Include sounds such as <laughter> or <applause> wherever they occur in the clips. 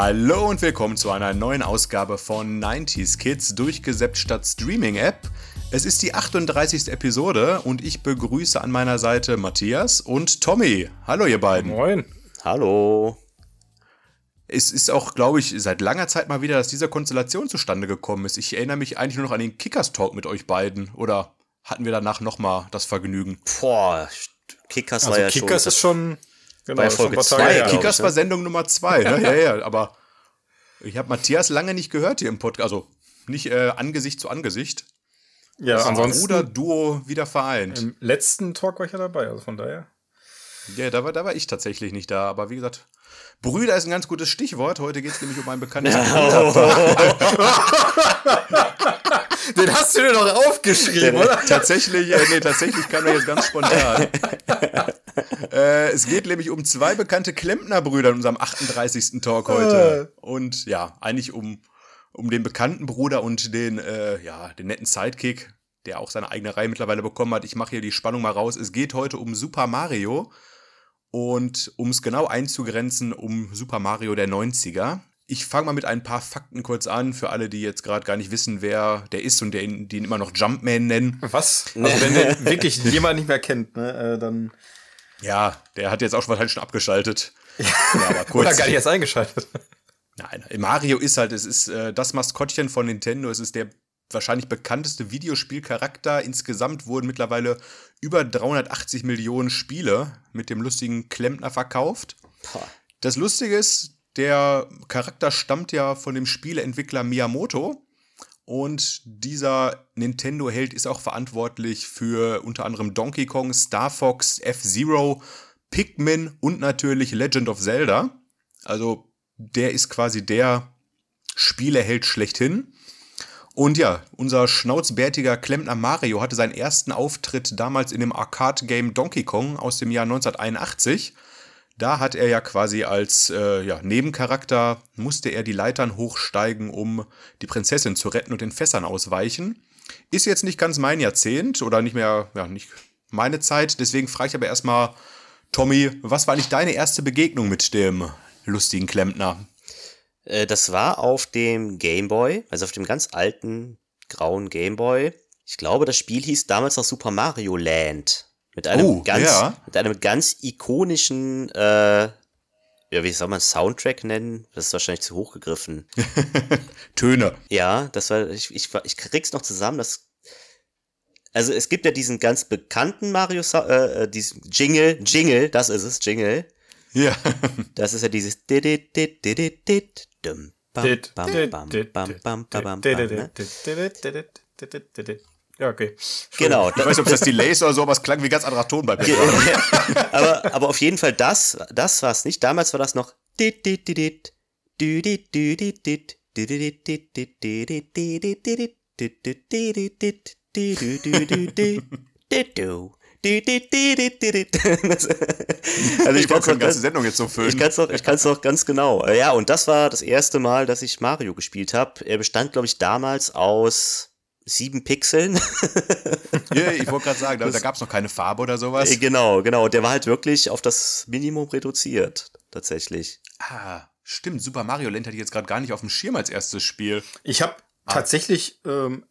Hallo und willkommen zu einer neuen Ausgabe von 90s Kids durchgesäppt statt Streaming App. Es ist die 38. Episode und ich begrüße an meiner Seite Matthias und Tommy. Hallo ihr beiden. Moin. Hallo. Es ist auch, glaube ich, seit langer Zeit mal wieder, dass diese Konstellation zustande gekommen ist. Ich erinnere mich eigentlich nur noch an den Kickers Talk mit euch beiden. Oder hatten wir danach nochmal das Vergnügen? Boah, Kickers Also war ja Kickers schon. ist schon genau, Bei Folge ein paar zwei, Tage Ja, her. glaub Kickers ich, ne? war Sendung Nummer zwei, ne? <laughs> ja, ja, aber ich habe Matthias lange nicht gehört hier im Podcast. Also nicht äh, Angesicht zu Angesicht. Ja, ansonsten Bruder-Duo wieder vereint. im letzten Talk war ich ja dabei, also von daher. Ja, da war, da war ich tatsächlich nicht da. Aber wie gesagt, Brüder ist ein ganz gutes Stichwort. Heute geht es nämlich um ein bekanntes <laughs> <laughs> Den hast du dir doch aufgeschrieben, oder? tatsächlich, äh, nee, tatsächlich kam er jetzt ganz spontan. <laughs> äh, es geht nämlich um zwei bekannte Klempnerbrüder in unserem 38. Talk heute. Und ja, eigentlich um, um den bekannten Bruder und den, äh, ja, den netten Sidekick, der auch seine eigene Reihe mittlerweile bekommen hat. Ich mache hier die Spannung mal raus. Es geht heute um Super Mario. Und um es genau einzugrenzen, um Super Mario der 90er. Ich fange mal mit ein paar Fakten kurz an, für alle, die jetzt gerade gar nicht wissen, wer der ist und der ihn, die ihn immer noch Jumpman nennen. Was? Also wenn den <laughs> wirklich jemand nicht mehr kennt, ne, äh, dann. Ja, der hat jetzt auch wahrscheinlich schon abgeschaltet. <laughs> Ja, aber Oder kurz. gar nicht erst eingeschaltet. Nein, Mario ist halt, es ist äh, das Maskottchen von Nintendo, es ist der wahrscheinlich bekannteste Videospielcharakter. Insgesamt wurden mittlerweile über 380 Millionen Spiele mit dem lustigen Klempner verkauft. Das Lustige ist, der Charakter stammt ja von dem Spieleentwickler Miyamoto. Und dieser Nintendo-Held ist auch verantwortlich für unter anderem Donkey Kong, Star Fox, F-Zero, Pikmin und natürlich Legend of Zelda. Also der ist quasi der Spieleheld schlechthin. Und ja, unser schnauzbärtiger Klempner Mario hatte seinen ersten Auftritt damals in dem Arcade-Game Donkey Kong aus dem Jahr 1981. Da hat er ja quasi als äh, ja, Nebencharakter, musste er die Leitern hochsteigen, um die Prinzessin zu retten und den Fässern ausweichen. Ist jetzt nicht ganz mein Jahrzehnt oder nicht mehr, ja, nicht meine Zeit. Deswegen frage ich aber erstmal, Tommy, was war eigentlich deine erste Begegnung mit dem lustigen Klempner? Äh, das war auf dem Game Boy, also auf dem ganz alten grauen Game Boy. Ich glaube, das Spiel hieß damals noch Super Mario Land. Mit einem Oh, ganz, ja. mit einem ganz ikonischen, äh, ja, wie soll man Soundtrack nennen? Das ist wahrscheinlich zu hoch gegriffen. <laughs> Töne. Ja, das war, ich, ich, ich krieg's noch zusammen, das, also es gibt ja diesen ganz bekannten Mario, äh, äh, diesen Jingle, Jingle, das ist es, Jingle. Ja. Das ist ja dieses ne? Ja, okay. Genau, Ich weiß nicht, ob das Delay ist oder so, aber es klang wie ganz anderer Ton bei mir. aber, aber auf jeden Fall das, das war es nicht. Damals war das noch Also Ich die noch ganze ganz, Sendung jetzt so ich füllen. kann's noch, ich kann's noch ganz genau. Äh, Ja, und das war das erste Mal, dass ich Mario gespielt habe. Er bestand, glaube ich, damals aus sieben Pixeln. <laughs> Ja, ich wollte gerade sagen, da, da gab es noch keine Farbe oder sowas. Äh, Genau, genau. Der war halt wirklich auf das Minimum reduziert, tatsächlich. Ah, stimmt. Super Mario Land hatte ich jetzt gerade gar nicht auf dem Schirm als erstes Spiel. Ich habe tatsächlich ähm,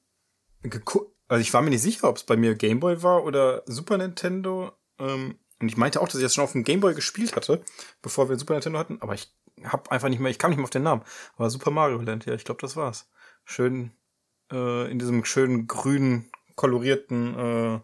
geguckt, also ich war mir nicht sicher, ob es bei mir Gameboy war oder Super Nintendo. Ähm, und ich meinte auch, dass ich das schon auf dem Gameboy gespielt hatte, bevor wir Super Nintendo hatten. Aber ich habe einfach nicht mehr, ich kam nicht mehr auf den Namen. Aber Super Mario Land, ja, ich glaube, das war's. Schön äh, in diesem schönen grünen, kolorierten äh,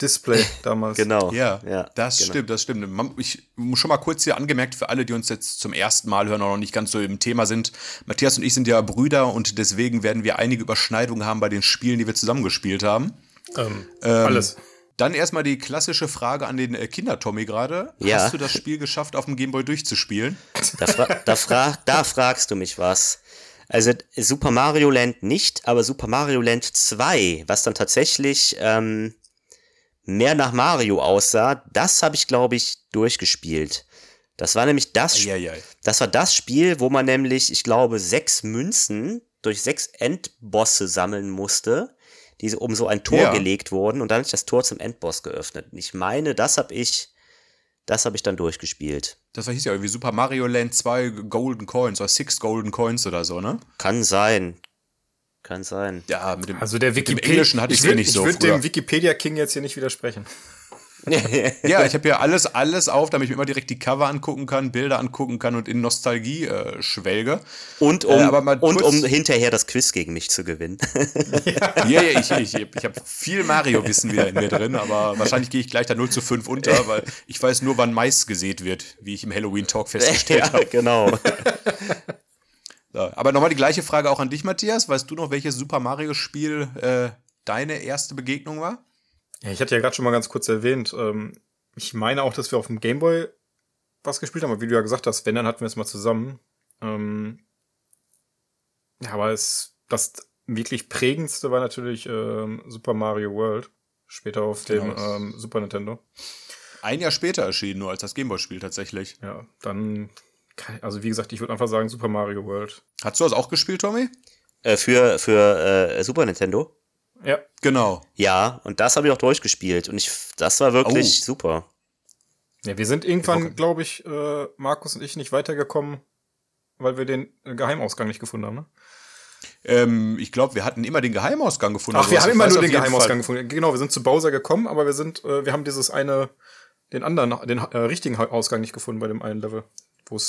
Display <laughs> damals. Genau. Ja, ja das genau. stimmt, das stimmt. Man- Ich muss schon mal kurz hier angemerkt für alle, die uns jetzt zum ersten Mal hören und noch nicht ganz so im Thema sind. Matthias und ich sind ja Brüder und deswegen werden wir einige Überschneidungen haben bei den Spielen, die wir zusammengespielt haben. Ähm, alles. Dann erstmal die klassische Frage an den äh, Kinder-Tommy gerade. Ja. Hast du das Spiel geschafft, auf dem Gameboy durchzuspielen? Da, fra da, fra da fragst du mich was. Also Super Mario Land nicht, aber Super Mario Land 2, was dann tatsächlich ähm, mehr nach Mario aussah, das habe ich, glaube ich, durchgespielt. Das war nämlich das, Eieiei. das war das Spiel, wo man nämlich, ich glaube, sechs Münzen durch sechs Endbosse sammeln musste, die so um so ein Tor Ja. gelegt wurden und dann sich das Tor zum Endboss geöffnet. Und ich meine, das habe ich Das habe ich dann durchgespielt. Das war hieß ja irgendwie Super Mario Land 2 Golden Coins oder Six Golden Coins oder so, ne? Kann sein. Kann sein. Ja, mit dem, Also der mit dem Wikipedia. Englischen hatte ich ich eh nicht so Ich würde dem Wikipedia King jetzt hier nicht widersprechen. <laughs> Ja, ich habe ja alles, alles auf, damit ich mir immer direkt die Cover angucken kann, Bilder angucken kann und in Nostalgie äh, schwelge. Und um, Äh, aber mal und um hinterher das Quiz gegen mich zu gewinnen. <laughs> Ja, ja, ich, ich, ich habe viel Mario-Wissen wieder in mir drin, aber wahrscheinlich gehe ich gleich da 0 zu 5 unter, <laughs> weil ich weiß nur, wann Mais gesät wird, wie ich im Halloween-Talk festgestellt ja, habe. genau. So, aber nochmal die gleiche Frage auch an dich, Matthias. Weißt du noch, welches Super Mario-Spiel äh, deine erste Begegnung war? Ja, ich hatte ja gerade schon mal ganz kurz erwähnt, ähm, ich meine auch, dass wir auf dem Gameboy was gespielt haben, aber wie du ja gesagt hast, wenn, dann hatten wir es mal zusammen. Ähm, ja, aber es, das wirklich prägendste war natürlich ähm, Super Mario World, später auf dem Genau. ähm, Super Nintendo. Ein Jahr später erschienen, nur als das Gameboy-Spiel tatsächlich. Ja, dann, also wie gesagt, ich würde einfach sagen Super Mario World. Hast du das auch gespielt, Tommy? äh, für für äh, Super Nintendo. Ja, Genau. Ja, und das habe ich auch durchgespielt. Und ich, das war wirklich Oh. super. Ja, wir sind irgendwann, glaube ich, äh, Markus und ich nicht weitergekommen, weil wir den Geheimausgang nicht gefunden haben. Ne? Ähm, ich glaube, wir hatten immer den Geheimausgang gefunden. Ach, Also wir haben immer nur den Geheimausgang Fall. gefunden. Genau, wir sind zu Bowser gekommen, aber wir sind, äh, wir haben dieses eine, den anderen, den äh, richtigen Ausgang nicht gefunden bei dem einen Level.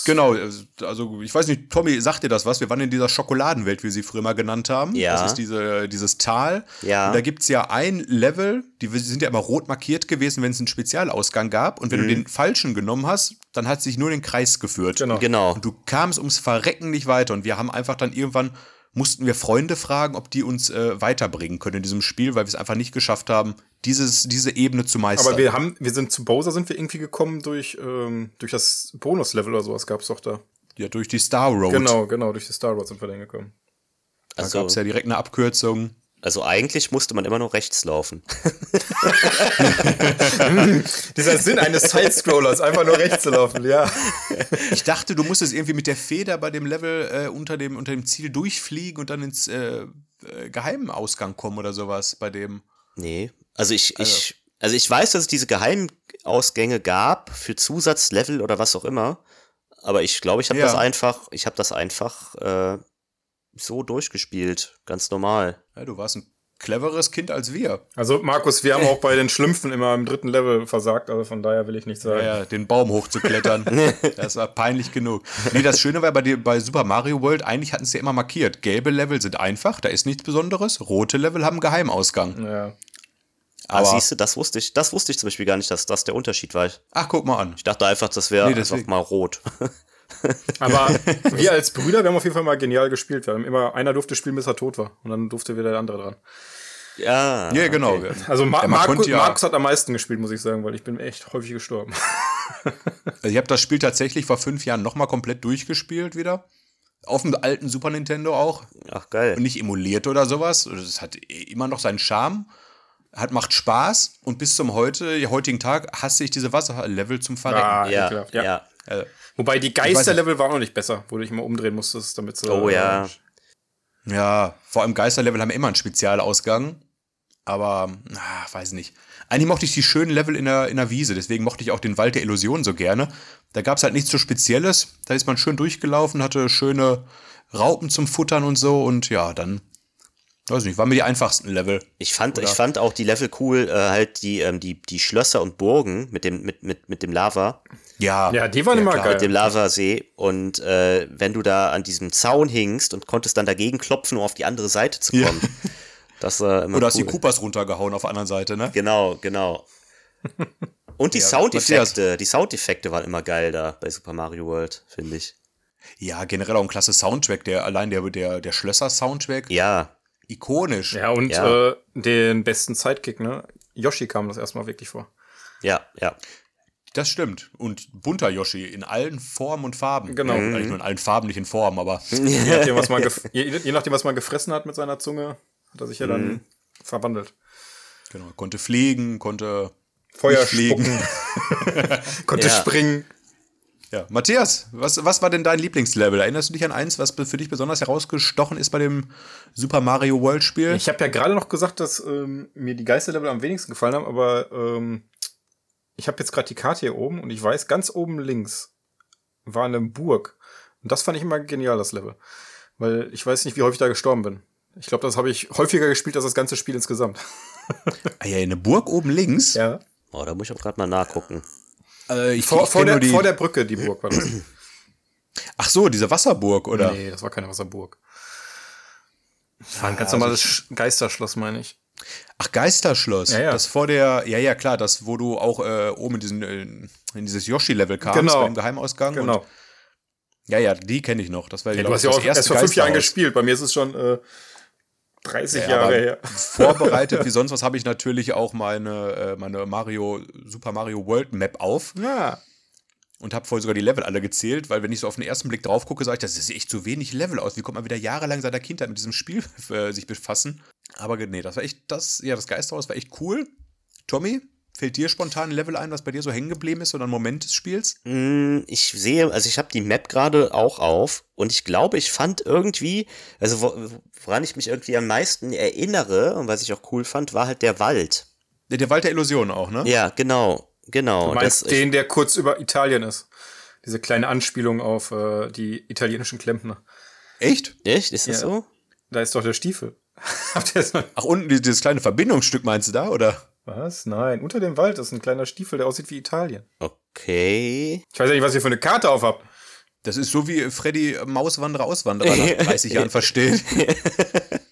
Genau, also ich weiß nicht, Tommy, sagt dir das was? Wir waren in dieser Schokoladenwelt, wie wir sie früher mal genannt haben. Ja. Das ist diese, dieses Tal. Ja. Und da gibt's ja ein Level, die sind ja immer rot markiert gewesen, wenn es einen Spezialausgang gab. Und wenn du den falschen genommen hast, dann hat sich nur den Kreis geführt. Genau. Genau. Und du kamst ums Verrecken nicht weiter. Und wir haben einfach dann irgendwann, mussten wir Freunde fragen, ob die uns äh, weiterbringen können in diesem Spiel, weil wir es einfach nicht geschafft haben, dieses, diese Ebene zu meistern. aber wir haben, wir sind zu Bowser sind wir irgendwie gekommen durch, ähm, durch das Bonuslevel oder sowas gab's doch da. ja, durch die Star Road. Genau, genau, durch die Star Road sind wir dann gekommen. Da Also, gab's ja direkt eine Abkürzung. Also eigentlich musste man immer nur rechts laufen. <laughs> Dieser Sinn eines Sidescrollers, einfach nur rechts zu laufen, ja. Ich dachte, du musstest irgendwie mit der Feder bei dem Level äh, unter, dem, unter dem Ziel durchfliegen und dann ins äh, äh, Geheimausgang kommen oder sowas bei dem. Nee. Also ich, ich, also ich weiß, dass es diese Geheimausgänge gab für Zusatzlevel oder was auch immer. Aber ich glaube, ich habe Ja. das einfach, ich habe das einfach äh, so durchgespielt, ganz normal. Ja, du warst ein cleveres Kind als wir. Also, Markus, wir haben auch bei den Schlümpfen immer im dritten Level versagt, also von daher will ich nicht sagen. Ja, ja, den Baum hochzuklettern. <laughs> das war peinlich genug. Nee, das Schöne war bei, dir, bei Super Mario World, eigentlich hatten sie ja immer markiert. Gelbe Level sind einfach, da ist nichts Besonderes. Rote Level haben Geheimausgang. Ja. Aber Aber, siehst du, das wusste ich, das wusste ich zum Beispiel gar nicht, dass das der Unterschied war. ach, guck mal an. Ich dachte einfach, das wäre Nee, einfach mal rot. <laughs> Aber <laughs> wir als Brüder, wir haben auf jeden Fall mal genial gespielt. Wir haben immer, einer durfte spielen, bis er tot war. Und dann durfte wieder der andere dran. ja. Ja, genau. okay. Also Ma Ja, Markus, ja- Markus hat am meisten gespielt, muss ich sagen, weil ich bin echt häufig gestorben. <laughs> Also ich habe das Spiel tatsächlich vor fünf Jahren nochmal komplett durchgespielt wieder. Auf dem alten Super Nintendo auch. Ach geil. Und nicht emuliert oder sowas. Das hat immer noch seinen Charme. Hat, macht Spaß. Und bis zum heute, heutigen Tag hasse ich diese Wasserlevel zum Verrecken. Ah, ja, ja. ja. Äh, Wobei die. Geisterlevel waren auch nicht besser, wo du dich immer umdrehen musstest, damit sie. Oh ja. Ja, vor allem Geisterlevel haben immer einen Spezialausgang. Aber, ah, weiß nicht. Eigentlich mochte ich die schönen Level in der, in der Wiese, deswegen mochte ich auch den Wald der Illusion so gerne. Da gab es halt nichts so Spezielles. Da ist man schön durchgelaufen, hatte schöne Raupen zum Futtern und so. Und ja, dann, weiß nicht, waren mir die einfachsten Level. Ich fand, Oder- ich fand auch die Level cool, äh, halt die, ähm, die, die Schlösser und Burgen mit dem, mit, mit, mit dem Lava, Ja, Ja, die waren immer klar. geil. mit dem Lavasee. Und äh, wenn du da an diesem Zaun hingst und konntest dann dagegen klopfen, um auf die andere Seite zu Ja. kommen. Das war immer Oder hast die cool. Koopas runtergehauen auf der anderen Seite, ne? Genau, genau. Und die Ja, Soundeffekte, die Soundeffekte waren immer geil da bei Super Mario World, finde ich. Ja, generell auch ein klasse Soundtrack. Der, allein der, der, der Schlösser-Soundtrack, Ja, ikonisch. Ja, und Ja. Äh, den besten Sidekick, ne? Yoshi kam das erstmal wirklich vor. ja, ja. Das stimmt. Und bunter Yoshi in allen Formen und Farben. Genau. Ja, Eigentlich nur in allen Farben, nicht in Formen, aber <laughs> Je nachdem, was man, <laughs> je, je nachdem, was man gefressen hat mit seiner Zunge, hat er sich ja dann verwandelt. genau, konnte fliegen, konnte Feuer fliegen. <laughs> konnte Ja. springen. Ja, Matthias, was, was war denn dein Lieblingslevel? Erinnerst du dich an eins, was für dich besonders herausgestochen ist bei dem Super Mario World Spiel? Ich habe ja gerade noch gesagt, dass ähm, mir die Geisterlevel am wenigsten gefallen haben, aber ähm, ich habe jetzt gerade die Karte hier oben und ich weiß, ganz oben links war eine Burg. Und das fand ich immer genial, das Level. Weil ich weiß nicht, wie häufig ich da gestorben bin. Ich glaube, das habe ich häufiger gespielt als das ganze Spiel insgesamt. Ah ja, eine Burg oben links. Ja. Oh, da muss ich auch gerade mal nachgucken. Äh, ich, Vor, ich vor, der, die, vor der Brücke, die Burg war das. Ach so, diese Wasserburg, oder? Nee, das war keine Wasserburg. Das war ein ganz normales Sch- Geisterschloss, meine ich. Ach, Geisterschloss. Ja, ja. Das vor der, ja, ja, klar, das, wo du auch äh, oben in, diesen, äh, in dieses Yoshi-Level kamst, Genau. beim Geheimausgang. Genau. Und, ja, ja, die kenne ich noch. Das war, Ja, glaub du hast ja auch erst vor fünf Jahren gespielt. Bei mir ist es schon äh, 30 Ja, Jahre her. <laughs> Vorbereitet wie <laughs> sonst was habe ich natürlich auch meine, äh, meine Mario, Super Mario World Map auf Ja. Und habe vorher sogar die Level alle gezählt, weil wenn ich so auf den ersten Blick drauf gucke, sage ich, das ist echt zu wenig Level aus. Wie kommt man wieder jahrelang seiner Kindheit mit diesem Spiel <laughs> äh, sich befassen? Aber nee, das war echt, das, ja, das Geisterhaus war echt cool. Tommy, fällt dir spontan ein Level ein, was bei dir so hängen geblieben ist oder ein Moment des Spiels? Mm, Ich sehe, also ich habe die Map gerade auch auf und ich glaube, ich fand irgendwie, also wo, woran ich mich irgendwie am meisten erinnere und was ich auch cool fand, war halt der Wald. Der, der Wald der Illusionen auch, ne? Ja, genau, genau. Du meinst das, den, der kurz über Italien ist. Diese kleine Anspielung auf äh, die italienischen Klempner. Echt? echt, ist das Ja. so? Da ist doch der Stiefel. <laughs> Ach, unten dieses kleine Verbindungsstück meinst du da, oder? Was? Nein, unter dem Wald ist ein kleiner Stiefel, der aussieht wie Italien. Okay. Ich weiß ja nicht, was ihr für eine Karte auf habt. Das ist so wie Freddy Mauswanderer, Auswanderer nach <laughs> 30 Jahren versteht. <laughs>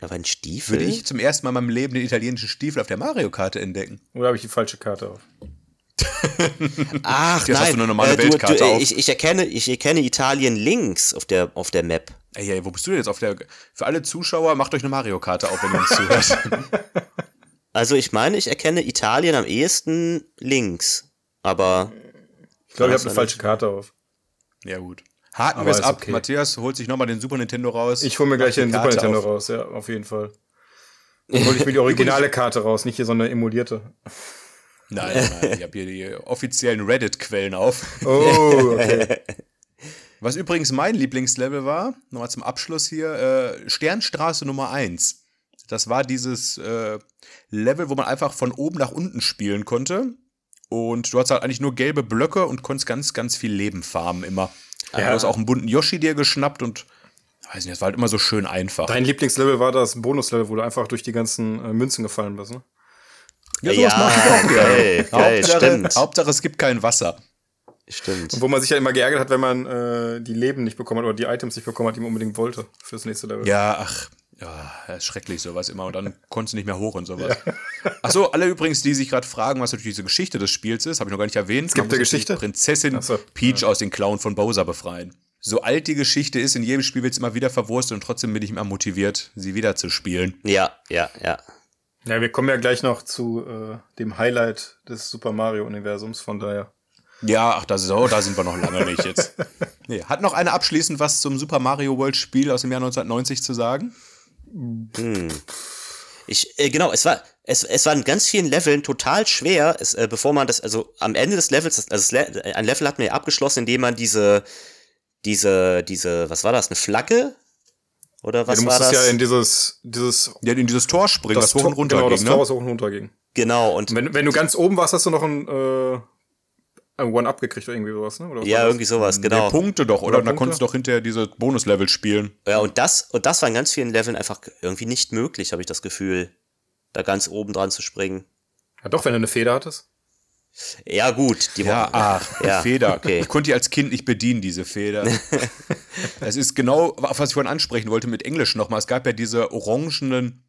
Aber ein Stiefel? Würde ich zum ersten Mal in meinem Leben den italienischen Stiefel auf der Mario-Karte entdecken. Oder habe ich die falsche Karte auf? <laughs> Ach, Jetzt hast nein. du eine normale äh, du, Weltkarte du, auf. Ich, ich, erkenne, ich erkenne Italien links auf der, auf der Map. Ey, ey, wo bist du denn jetzt auf der. Für alle Zuschauer, macht euch eine Mario-Karte auf, wenn ihr uns zuhört. <laughs> Also ich meine, ich erkenne Italien am ehesten links. Aber Ich glaube, ich habe eine falsche Karte auf. ja, gut. Haken wir es ab. okay. Matthias holt sich nochmal den Super Nintendo raus. Ich hole mir gleich den Super Nintendo auf. raus, ja, auf jeden Fall. Dann hole ich mir die <laughs> originale Karte raus, nicht hier so eine emulierte. Nein, nein, nein. Ich habe hier die offiziellen Reddit-Quellen auf. Oh, okay. <laughs> Was übrigens mein Lieblingslevel war, nochmal zum Abschluss hier, äh, Sternstraße Nummer 1. Das war dieses äh, Level, wo man einfach von oben nach unten spielen konnte. Und du hast halt eigentlich nur gelbe Blöcke und konntest ganz, ganz viel Leben farmen immer. Ja. Du hast auch einen bunten Yoshi dir geschnappt und weiß nicht, das war halt immer so schön einfach. Dein Lieblingslevel war das Bonuslevel, wo du einfach durch die ganzen äh, Münzen gefallen bist, ne? Ja, Ja, sowas mag ich auch gerne. geil, geil, Hauptsache, stimmt. Hauptsache, es gibt kein Wasser. stimmt. Und wo man sich ja immer geärgert hat, wenn man äh, die Leben nicht bekommen hat oder die Items nicht bekommen hat, die man unbedingt wollte fürs nächste Level. Ja, ach, ja, ist schrecklich sowas immer und dann <laughs> konntest du nicht mehr hoch und sowas. Ach so, alle übrigens, die sich gerade fragen, was natürlich diese Geschichte des Spiels ist, habe ich noch gar nicht erwähnt. Es gibt eine Geschichte? Die Prinzessin so, Peach aus den Klauen von Bowser befreien. So alt die Geschichte ist, in jedem Spiel wird es immer wieder verwurstet und trotzdem bin ich immer motiviert, sie wieder zu spielen. Ja, ja, ja. Ja, wir kommen ja gleich noch zu äh, dem Highlight des Super Mario-Universums, von daher. Ja, ach, das ist, oh, da sind wir noch lange nicht jetzt. <laughs> Nee, hat noch einer abschließend was zum Super Mario World Spiel aus dem Jahr 1990 zu sagen? Ich, äh, genau, es war, es, es war in ganz vielen Leveln total schwer, es, äh, bevor man das, also am Ende des Levels, das, also das Le ein Level hat man ja abgeschlossen, indem man diese, diese, diese, was war das, eine Flagge? Oder Ja, was du war musstest das? ja in dieses, dieses Ja, in dieses Tor springen, das, hoch Tor- und runter genau, ging, das ne? Tor, was hoch und runter ging. genau, und wenn, wenn du ganz oben warst, hast du noch ein, äh, ein One-Up gekriegt oder irgendwie sowas, ne? Oder was ja, war das? irgendwie sowas, Nee, genau. Punkte doch, oder? Oder Und dann Punkte? konntest du doch hinterher diese Bonuslevel spielen. Ja, und das, und das war in ganz vielen Leveln einfach irgendwie nicht möglich, habe ich das Gefühl, da ganz oben dran zu springen. Ja, doch, wenn du eine Feder hattest. Ja, gut, die Ja, ach, <laughs> Ja, Feder. okay. Ich konnte die als Kind nicht bedienen, diese Feder. <laughs> Es ist genau, was ich vorhin ansprechen wollte mit Englisch nochmal. Es gab ja diese orangenen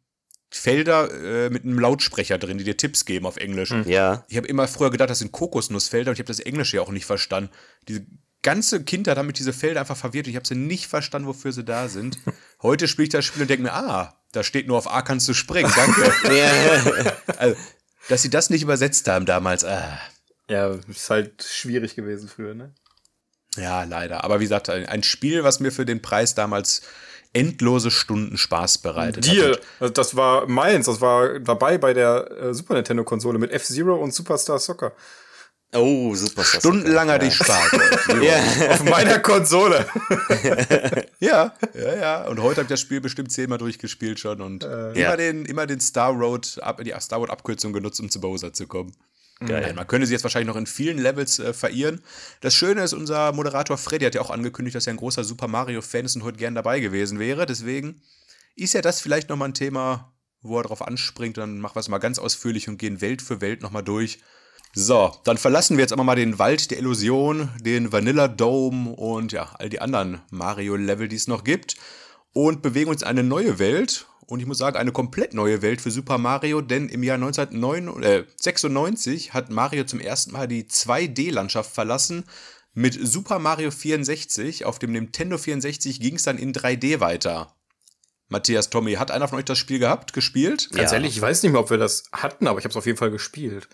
Felder äh, mit einem Lautsprecher drin, die dir Tipps geben auf Englisch. Ja, Ich habe immer früher gedacht, das sind Kokosnussfelder und ich habe das Englische ja auch nicht verstanden. Diese ganze Kindheit haben mich diese Felder einfach verwirrt. Ich habe sie nicht verstanden, wofür sie da sind. <laughs> Heute spiele ich das Spiel und denke mir, ah, da steht nur auf A kannst du springen, danke. <laughs> ja. <laughs> also, dass sie das nicht übersetzt haben damals, ah. Ja, ist halt schwierig gewesen früher, ne? Ja, leider. Aber wie gesagt, ein, ein Spiel, was mir für den Preis damals endlose Stunden Spaß bereitet hat. Dir, also das war meins, das war dabei bei der äh, Super Nintendo Konsole mit F-Zero und Superstar Soccer. Oh, super. Stundenlang hatte ich Spaß. <laughs> Ja. Auf meiner Konsole. <laughs> ja, ja, ja. Und heute habe ich das Spiel bestimmt zehnmal durchgespielt schon und immer, Ja. den, immer den Star Road, ab, die Star Road Abkürzung genutzt, um zu Bowser zu kommen. Geil. Man könnte sie jetzt wahrscheinlich noch in vielen Levels äh, verirren. Das Schöne ist, unser Moderator Freddy hat ja auch angekündigt, dass er ein großer Super Mario-Fan ist und heute gern dabei gewesen wäre. Deswegen ist ja das vielleicht nochmal ein Thema, wo er drauf anspringt. Dann machen wir es mal ganz ausführlich und gehen Welt für Welt nochmal durch. So, dann verlassen wir jetzt aber mal den Wald der Illusion, den Vanilla Dome und ja, all die anderen Mario-Level, die es noch gibt. Und bewegen uns in eine neue Welt. Und ich muss sagen, eine komplett neue Welt für Super Mario, denn im Jahr 1996 äh, hat Mario zum ersten Mal die 2D-Landschaft verlassen. Mit Super Mario 64 auf dem Nintendo 64 ging es dann in 3D weiter. Matthias, Tommy, hat einer von euch das Spiel gehabt, gespielt? Ganz Ja. ehrlich, ich weiß nicht mehr, ob wir das hatten, aber ich habe es auf jeden Fall gespielt.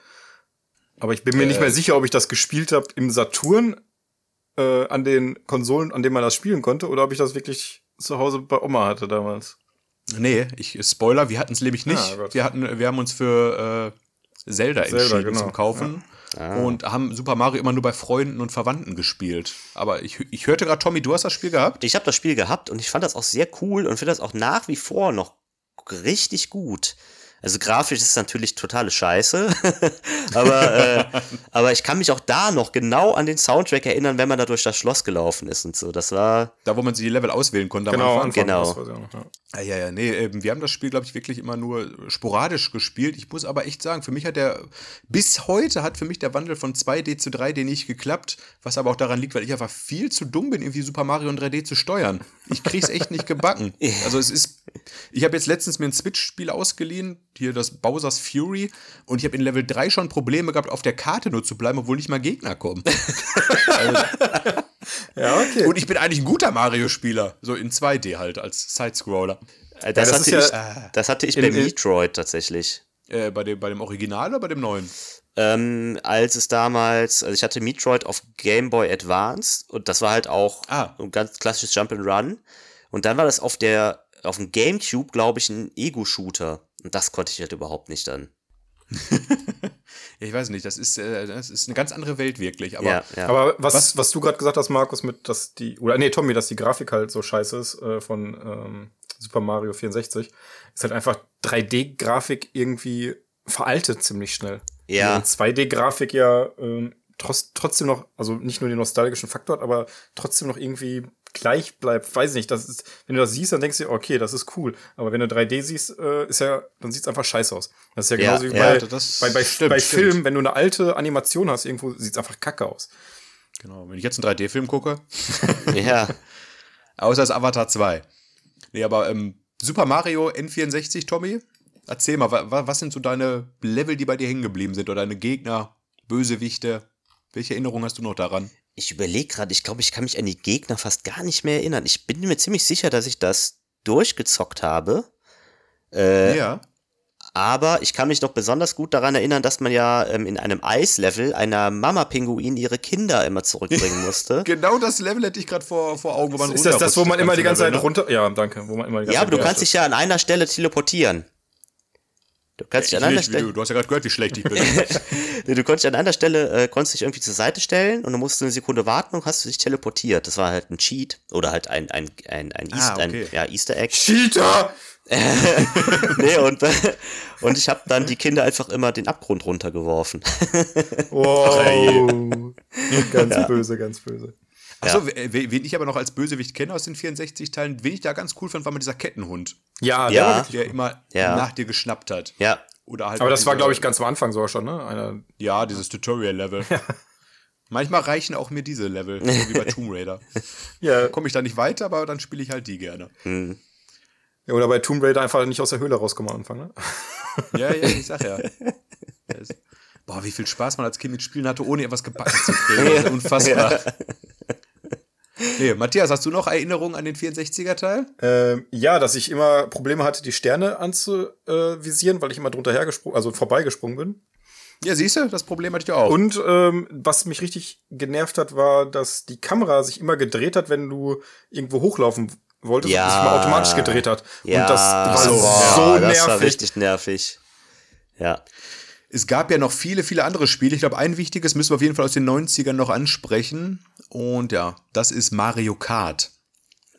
Aber ich bin mir nicht mehr sicher, ob ich das gespielt habe im Saturn äh, an den Konsolen, an denen man das spielen konnte, oder ob ich das wirklich zu Hause bei Oma hatte damals. Nee, ich Spoiler, wir hatten es nämlich nicht. Ah, Gott. wir hatten, wir haben uns für äh, Zelda, Zelda, entschieden genau. zum Kaufen und haben Super Mario immer nur bei Freunden und Verwandten gespielt. Aber ich, ich hörte gerade, Tommy, du hast das Spiel gehabt? Ich habe das Spiel gehabt und ich fand das auch sehr cool und finde das auch nach wie vor noch richtig gut. Also grafisch ist es natürlich totale Scheiße, <laughs> aber, äh, aber ich kann mich auch da noch genau an den Soundtrack erinnern, wenn man da durch das Schloss gelaufen ist und so. Das war, Da, wo man sich die Level auswählen konnte. am Genau, Anfang. genau. auch noch, ja. Ah, ja, ja, nee, ähm, wir haben das Spiel, glaube ich, wirklich immer nur sporadisch gespielt. Ich muss aber echt sagen, für mich hat der, bis heute hat für mich der Wandel von 2D zu 3D nicht geklappt, was aber auch daran liegt, weil ich einfach viel zu dumm bin, irgendwie Super Mario in 3D zu steuern. Ich krieg's echt nicht gebacken. <laughs> Also es ist, ich habe jetzt letztens mir ein Switch-Spiel ausgeliehen, hier das Bowser's Fury, und ich habe in Level 3 schon Probleme gehabt, auf der Karte nur zu bleiben, obwohl nicht mal Gegner kommen. <laughs> <laughs> Ja, okay. Und ich bin eigentlich ein guter Mario-Spieler, so in 2D halt, als Sidescroller. äh, das, das hatte ich, ja- das hatte ich in- bei Metroid tatsächlich. Äh, bei, dem, bei dem Original oder bei dem neuen? Ähm, als es damals, also ich hatte Metroid auf Game Boy Advance und das war halt auch Ah. ein ganz klassisches Jump and Run. Und dann war das auf der, auf dem Gamecube, glaube ich, ein Ego-Shooter. Und das konnte ich halt überhaupt nicht dann. <laughs> Ja, ich weiß nicht, das ist, äh, das ist eine ganz andere Welt wirklich. Aber ja, ja. Aber was, was, du gerade gesagt hast, Markus, mit, dass die, oder nee, Tommy, dass die Grafik halt so scheiße ist äh, von ähm, Super Mario 64, ist halt einfach 3D-Grafik irgendwie veraltet ziemlich schnell. Ja. Während 2D-Grafik ja ähm, trotz, trotzdem noch, also nicht nur den nostalgischen Faktor hat, aber trotzdem noch irgendwie gleich bleibt. Weiß nicht, das ist, wenn du das siehst, dann denkst du, dir, okay, das ist cool. Aber wenn du 3D siehst, äh, ist ja, dann sieht's einfach scheiße aus. Das ist ja Ja, genauso wie ja, bei, bei, bei, stimmt, bei stimmt. Filmen, wenn du eine alte Animation hast, irgendwo sieht's einfach kacke aus. genau, wenn ich jetzt einen 3D-Film gucke, <laughs> ja. <laughs> außer das Avatar 2. Nee, aber ähm, Super Mario N64, Tommy, erzähl mal, wa, was sind so deine Level, die bei dir hängen geblieben sind? Oder deine Gegner, Bösewichte? Welche Erinnerung hast du noch daran? Ich überlege gerade, ich glaube, ich kann mich an die Gegner fast gar nicht mehr erinnern. Ich bin mir ziemlich sicher, dass ich das durchgezockt habe. Äh, ja. Aber ich kann mich noch besonders gut daran erinnern, dass man ja ähm, in einem Eislevel einer Mama-Pinguin ihre Kinder immer zurückbringen <laughs> musste. Genau das Level hätte ich gerade vor, vor Augen, wo man Ist das das, wo man immer die ganze Zeit runter. Ja, danke. Wo man immer die ganze ja, aber du Zeit kannst dich ja an einer Stelle teleportieren. Du kannst dich Ich an du, Stelle, du hast ja gerade gehört, wie schlecht ich bin. <laughs> Du konntest dich an einer Stelle, äh, konntest dich irgendwie zur Seite stellen und dann musst du eine Sekunde warten und hast du dich teleportiert. Das war halt ein Cheat oder halt ein, ein, ein, ein, Ah, East, okay. ein ja, Easter Egg. Cheater! <laughs> nee, und, und ich habe dann die Kinder einfach immer den Abgrund runtergeworfen. Wow. <laughs> ganz böse, ganz böse. Achso, we- wen ich aber noch als Bösewicht kenne aus den 64-Teilen, wen ich da ganz cool fand, war mal dieser Kettenhund, Ja, Ja. der wirklich- der immer Ja. nach dir geschnappt hat. ja, Oder halt aber das war, glaube ich, ganz am Anfang sogar schon, ne? Einer, Ja, dieses Tutorial-Level. Manchmal reichen auch mir diese Level, so wie bei <laughs> Tomb Raider. ja, Komme ich da nicht weiter, aber dann spiele ich halt die gerne. ja, oder bei Tomb Raider einfach nicht aus der Höhle rauskommen am Anfang, ne? Ja, ja, <laughs> ich sag ja. Boah, wie viel Spaß man als Kind mit Spielen hatte, ohne etwas gebacken zu <laughs> kriegen. Ja unfassbar. Nee, Matthias, hast du noch Erinnerungen an den 64er-Teil? Ähm, ja, dass ich immer Probleme hatte, die Sterne anzuvisieren, weil ich immer drunter hergesprungen, also vorbeigesprungen bin. Ja, siehst du, das Problem hatte ich auch. Und ähm, was mich richtig genervt hat, war, dass die Kamera sich immer gedreht hat, wenn du irgendwo hochlaufen wolltest Ja. und sich mal automatisch gedreht hat. ja. und das war so, so das war nervig. richtig nervig. Ja. Es gab ja noch viele, viele andere Spiele. Ich glaube, ein wichtiges müssen wir auf jeden Fall aus den 90ern noch ansprechen. Und ja, das ist Mario Kart.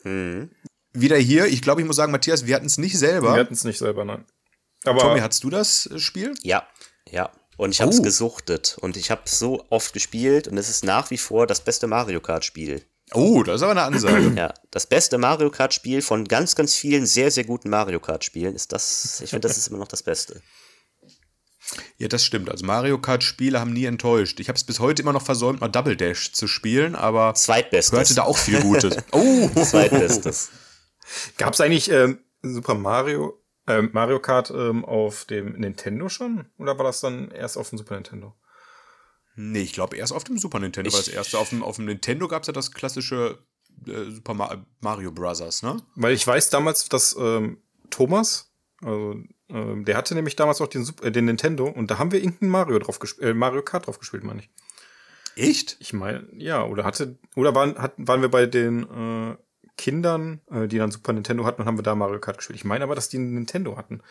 Hm. Wieder hier, ich glaube, ich muss sagen, Matthias, wir hatten es nicht selber. Wir hatten es nicht selber, nein. Aber Tommy, hattest du das äh, Spiel? Ja, ja. Und ich habe es Oh. gesuchtet. Und ich habe so oft gespielt und es ist nach wie vor das beste Mario Kart-Spiel. Oh, das ist aber eine Ansage. <clears throat> Ja, das beste Mario Kart-Spiel von ganz, ganz vielen sehr, sehr guten Mario Kart-Spielen ist das. Ich finde, das ist immer noch das Beste. Ja, das stimmt. Also Mario Kart-Spiele haben nie enttäuscht. Ich habe es bis heute immer noch versäumt, mal Double Dash zu spielen, aber Zweitbestes. hörte da auch viel Gutes. <laughs> Oh, Zweitbestes. Gab es eigentlich ähm, Super Mario, ähm, Mario Kart ähm, auf dem Nintendo schon? Oder war das dann erst auf dem Super Nintendo? Nee, ich glaube erst auf dem Super Nintendo war das erste. Auf dem, auf dem Nintendo gab es ja das klassische äh, Super Ma Mario Brothers, ne? Weil ich weiß damals, dass ähm, Thomas, also ähm, der hatte nämlich damals auch den, Sup- äh, den Nintendo und da haben wir irgendein Mario drauf gespielt, äh, Mario Kart drauf gespielt, meine ich. Echt? Ich meine, ja, oder hatte, oder waren, hatten, waren wir bei den äh, Kindern, äh, die dann Super Nintendo hatten und haben wir da Mario Kart gespielt. Ich meine aber, dass die einen Nintendo hatten.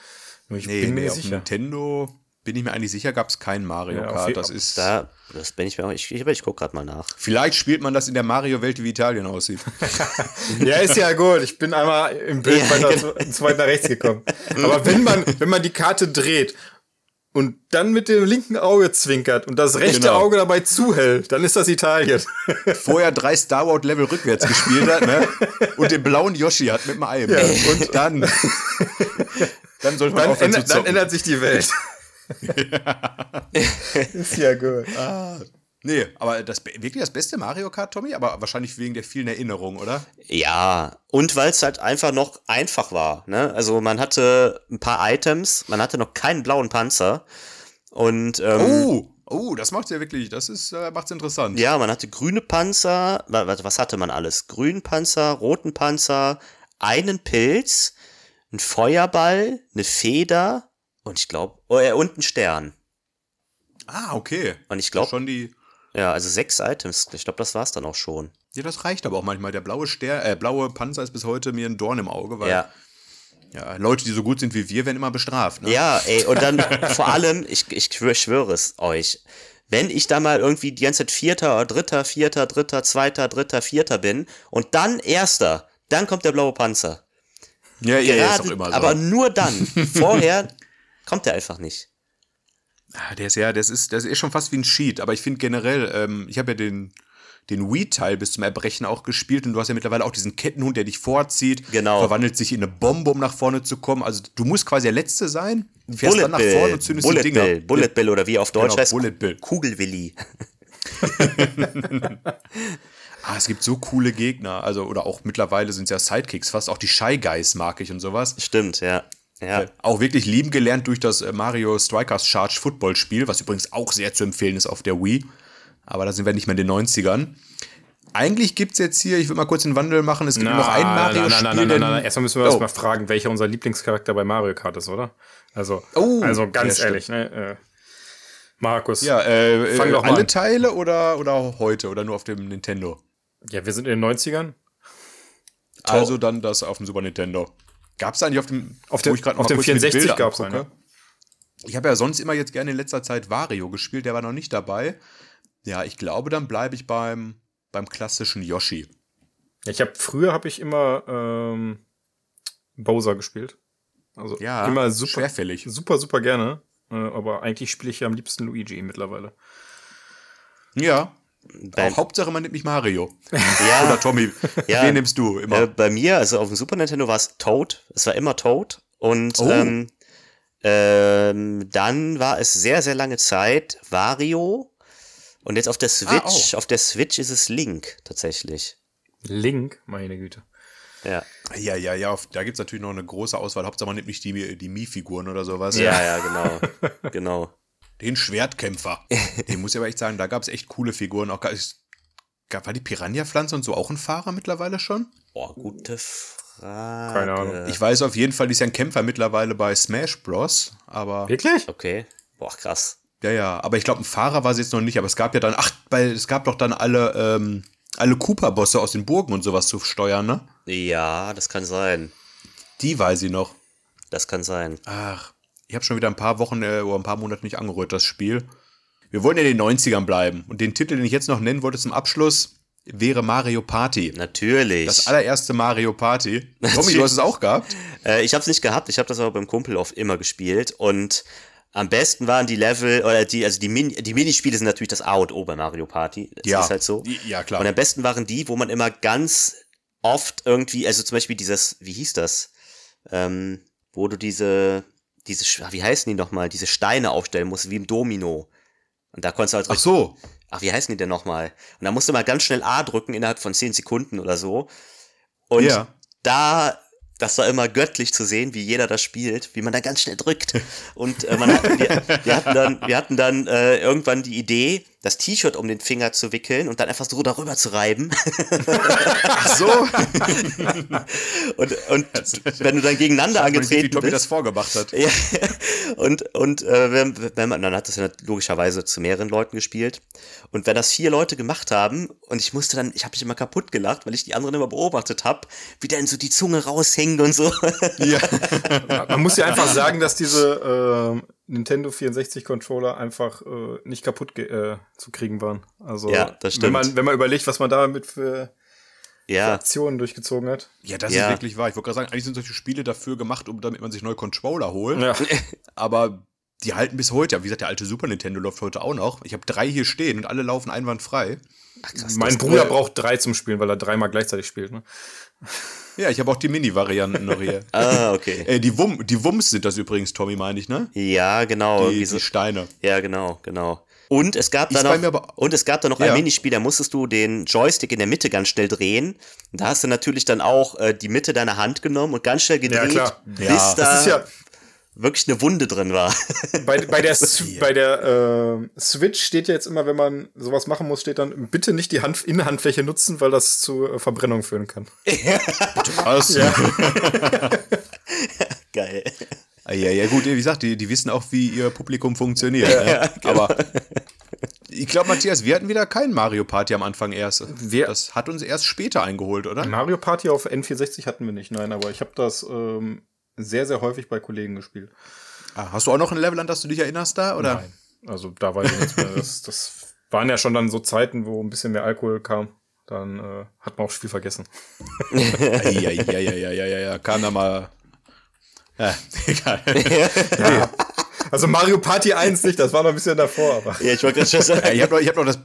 Nur ich Nee, bin mir nee, sicher. Nintendo bin ich mir eigentlich sicher, gab es kein Mario Ja, Kart. Das ist. Da, das bin ich mir auch. Ich, ich, ich gucke gerade mal nach. Vielleicht spielt man das in der Mario-Welt, wie Italien aussieht. <laughs> Ja, ist ja gut. Ich bin einmal im Bild Ja, weiter genau. weit nach rechts gekommen. Aber wenn man, wenn man die Karte dreht und dann mit dem linken Auge zwinkert und das rechte Genau. Auge dabei zuhält, dann ist das Italien. Vorher drei Star Wars Level rückwärts gespielt hat, ne? Und den blauen Yoshi hat mit dem Ei. Ja, und dann. <laughs> Dann sollte man Dann, zu ändert, dann ändert sich die Welt. <laughs> ist ja gut. Nee, aber das wirklich das beste Mario Kart, Tommy? Aber wahrscheinlich wegen der vielen Erinnerungen, oder? Ja, und weil es halt einfach noch einfach war. Ne? Also man hatte ein paar Items, man hatte noch keinen blauen Panzer. Und ähm, Oh, oh, das macht's ja wirklich, das ist, äh, macht's interessant. ja, man hatte grüne Panzer. wa- wa- Was hatte man alles? Grünen Panzer, roten Panzer, einen Pilz, einen Feuerball, eine Feder und ich glaube, oh, und einen Stern. Ah, okay. Und ich glaube, Schon die. ja, also sechs Items. Ich glaube, das war's dann auch schon. Ja, das reicht aber auch manchmal. Der blaue Stern, äh, blaue Panzer ist bis heute mir ein Dorn im Auge, weil Ja. ja, Leute, die so gut sind wie wir, werden immer bestraft. Ne? Ja, ey, und dann <laughs> vor allem, ich, ich schwö- schwöre es euch, wenn ich da mal irgendwie die ganze Zeit Vierter oder Dritter, Vierter, Dritter, Zweiter, Dritter, Vierter bin und dann Erster, dann kommt der blaue Panzer. ja, ja, ja, ist Gerade, auch immer so. aber nur dann. Vorher kommt der einfach nicht. Ah, der ist ja, das ist, das ist schon fast wie ein Cheat, aber ich finde generell, ähm, ich habe ja den, den Wii-Teil bis zum Erbrechen auch gespielt und du hast ja mittlerweile auch diesen Kettenhund, der dich vorzieht, Genau. verwandelt sich in eine Bombe, um nach vorne zu kommen. Also du musst quasi der Letzte sein, fährst Bullet dann nach vorne Bill, und zündest Bullet die Dinger. Bill, Bullet Bill oder wie auf Deutsch Genau, heißt, Bullet Bill. Kugelwilli. <laughs> Ah, es gibt so coole Gegner, also oder auch mittlerweile sind es ja Sidekicks, fast auch die Shy Guys mag ich und sowas. Stimmt, ja. Ja, Auch wirklich lieben gelernt durch das äh, Mario Strikers Charge Football Spiel, was übrigens auch sehr zu empfehlen ist auf der Wii. Aber da sind wir nicht mehr in den 90ern. Eigentlich gibt es jetzt hier, ich will mal kurz einen Wandel machen, es gibt nur noch ein Mario-Spiel. nein, nein, nein, nein, nein, nein. Erstmal müssen wir Oh. erstmal fragen, welcher unser Lieblingscharakter bei Mario Kart ist, oder? Also, Oh, also ganz ja, ehrlich, ne? Äh, Markus. Ja, äh, Fang äh, doch mal alle an. Teile oder, oder heute oder nur auf dem Nintendo? ja, wir sind in den 90ern. Also dann das auf dem Super Nintendo. Gab es eigentlich auf dem, Auf dem- wo ich grad auf dem kurz mir die 64 Bilder gab's angucke? einen, Ich habe ja sonst immer jetzt gerne in letzter Zeit Wario gespielt, der war noch nicht dabei. Ja, ich glaube, dann bleibe ich beim, beim klassischen Yoshi. Ja, ich habe früher habe ich immer ähm, Bowser gespielt. Also Ja, immer super, schwerfällig. super, super gerne. Äh, aber eigentlich spiele ich ja am liebsten Luigi mittlerweile. Ja. Beim- Auch Hauptsache, man nimmt nicht Mario. <laughs> ja. Oder Tommy. Ja. Wen nimmst du immer? Äh, bei mir, also auf dem Super Nintendo war es Toad. Es war immer Toad. Und Oh. ähm, ähm, dann war es sehr, sehr lange Zeit Wario. Und jetzt auf der Switch, auch. auf der Switch ist es Link tatsächlich. Link, meine Güte. Ja, ja, ja, ja. Da gibt es natürlich noch eine große Auswahl. Hauptsache, man nimmt nicht die, die Mii-Figuren oder sowas. ja, ja, genau. <laughs> genau. Den Schwertkämpfer. <laughs> Den muss ich aber echt sagen, da gab es echt coole Figuren. Auch, gab, war die Piranha-Pflanze und so auch ein Fahrer mittlerweile schon? Boah, gute Frage. Keine Ahnung. Ich weiß auf jeden Fall, die ist ja ein Kämpfer mittlerweile bei Smash Bros. Aber Wirklich? Okay. Boah, krass. ja, ja. Aber ich glaube, ein Fahrer war sie jetzt noch nicht. Aber es gab ja dann, ach, weil es gab doch dann alle, ähm, alle Cooper-Bosse aus den Burgen und sowas zu steuern, ne? Ja, das kann sein. Die weiß ich noch. Das kann sein. Ach, ich habe schon wieder ein paar Wochen äh, oder ein paar Monate nicht angerührt, das Spiel. Wir wollen ja in den 90ern bleiben. Und den Titel, den ich jetzt noch nennen wollte zum Abschluss, wäre Mario Party. Natürlich. Das allererste Mario Party. <laughs> Tommy, du hast es auch gehabt? Äh, ich habe es nicht gehabt, ich habe das aber beim Kumpel oft immer gespielt und Am besten waren die Level, oder die, also die, Min die Minispiele sind natürlich das A und O bei Mario Party. Das Ja. ist halt so. Ja, klar. Und am besten waren die, wo man immer ganz oft irgendwie, also zum Beispiel dieses, wie hieß das? Ähm, wo du diese, diese, wie heißen die nochmal, diese Steine aufstellen musst, wie im Domino. Und da konntest du halt Ach so. ach, wie heißen die denn nochmal? Und da musst du mal ganz schnell A drücken innerhalb von 10 Sekunden oder so. Und Ja. da, das war immer göttlich zu sehen, wie jeder das spielt, wie man da ganz schnell drückt. Und äh, man hat, wir, wir hatten dann, wir hatten dann äh, irgendwann die Idee, das T-Shirt um den Finger zu wickeln und dann einfach so darüber zu reiben. Ach so. <laughs> Und, und wenn du dann gegeneinander Man sieht, wie angetreten Tommy bist. das vorgemacht hat. Ja, und, und äh, wenn, wenn man, dann hat das ja logischerweise zu mehreren Leuten gespielt. Und wenn das vier Leute gemacht haben, und ich musste dann, ich habe mich immer kaputt gelacht, weil ich die anderen immer beobachtet habe, wie dann so die Zunge raushängt und so. Ja. <laughs> Man muss ja einfach sagen, dass diese äh, Nintendo 64 Controller einfach äh, nicht kaputt ge- äh, zu kriegen waren. Also Ja, das wenn stimmt. man wenn man überlegt, was man damit für ja, Aktionen durchgezogen hat. Ja, das Ja. ist wirklich wahr. Ich wollte gerade sagen, eigentlich sind solche Spiele dafür gemacht, um damit man sich neue Controller holt. Ja. <laughs> Aber die halten bis heute. Ja, Wie gesagt, der alte Super Nintendo läuft heute auch noch. Ich habe drei hier stehen und alle laufen einwandfrei. Ach, krass, mein Bruder braucht drei zum Spielen, weil er dreimal gleichzeitig spielt. Ne? Ja, ich habe auch die Mini-Varianten noch hier. <laughs> Ah, okay. äh, die, Wum die Wumms sind das übrigens, Tommy, meine ich, ne? Ja, genau. Die, so- die Steine. Ja, genau, genau. Und es gab da noch, und es gab da noch Ja. ein Minispiel, da musstest du den Joystick in der Mitte ganz schnell drehen. Und da hast du natürlich dann auch äh, die Mitte deiner Hand genommen und ganz schnell gedreht, klar. bis Ja. da Das ist ja wirklich eine Wunde drin war. <laughs> bei, bei der, bei der äh, Switch steht ja jetzt immer, wenn man sowas machen muss, steht dann bitte nicht die Hand Innenhandfläche nutzen, weil das zu äh, Verbrennung führen kann. <laughs> Was? Ja. <laughs> Geil. Ah, Ja, ja, gut, wie gesagt, die, die wissen auch, wie ihr Publikum funktioniert. ne? Aber ich glaube, Matthias, wir hatten wieder kein Mario Party am Anfang erst. Wir- das hat uns erst später eingeholt, oder? Mario Party auf N64 hatten wir nicht, nein, aber ich habe das ähm, sehr, sehr häufig bei Kollegen gespielt. Ah, hast du auch noch ein Level, an das du dich erinnerst da? Oder? Nein. Also da weiß ich nichts mehr. Das, <laughs> das waren ja schon dann so Zeiten, wo ein bisschen mehr Alkohol kam. Dann äh, hat man auch viel vergessen. Ja, ja, ja, ja, ja, ja, ja, kam da mal. Ja, <laughs> egal. Also Mario Party 1 nicht, das war noch ein bisschen davor, aber. Ja, ich wollte gerade schon sagen. Ja, ich habe noch, ich hab noch das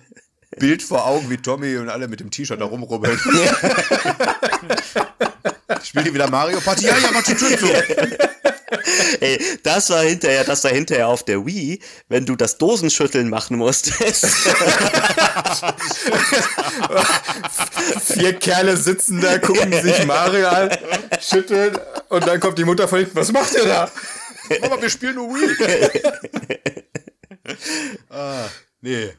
Bild vor Augen, wie Tommy und alle mit dem T-Shirt da rumrubbeln. <laughs> Spielt ihr wieder Mario Party? Ja, ja, aber tut so. Ey, das war hinterher, das war hinterher auf der Wii, wenn du das Dosenschütteln machen musstest. Vier Kerle sitzen da, gucken sich Mario an, schütteln und dann kommt die Mutter von hinten, was macht ihr da? Mama, wir spielen nur Wii. <laughs> ah, nee.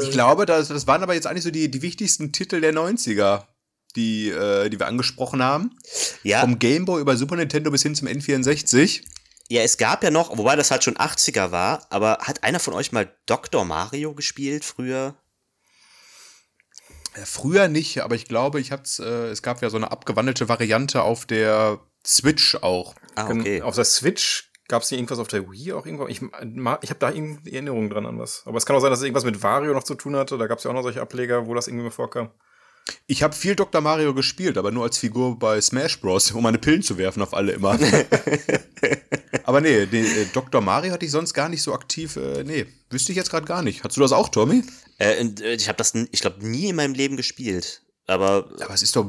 Ich glaube, das, das waren aber jetzt eigentlich so die, die wichtigsten Titel der 90er, die, äh, die wir angesprochen haben. ja, Vom Game Boy über Super Nintendo bis hin zum N64. ja, es gab ja noch, wobei das halt schon 80er war, aber hat einer von euch mal Dr. Mario gespielt früher? Äh, Früher nicht, aber ich glaube, ich hab's, äh, es gab ja so eine abgewandelte Variante auf der Switch auch. Ah, okay. Auf der Switch gab es hier irgendwas auf der Wii auch irgendwo? Ich, ich habe da irgendwie Erinnerungen dran an was. Aber es kann auch sein, dass es irgendwas mit Wario noch zu tun hatte. Da gab es ja auch noch solche Ableger, wo das irgendwie mal vorkam. Ich habe viel Dr. Mario gespielt, aber nur als Figur bei Smash Bros., um meine Pillen zu werfen auf alle immer. <laughs> aber nee, den, äh, Dr. Mario hatte ich sonst gar nicht so aktiv. Äh, nee, wüsste ich jetzt gerade gar nicht. Hast du das auch, Tommy? Äh, äh, ich habe das, ich glaube, nie in meinem Leben gespielt. Aber Aber es ist doch.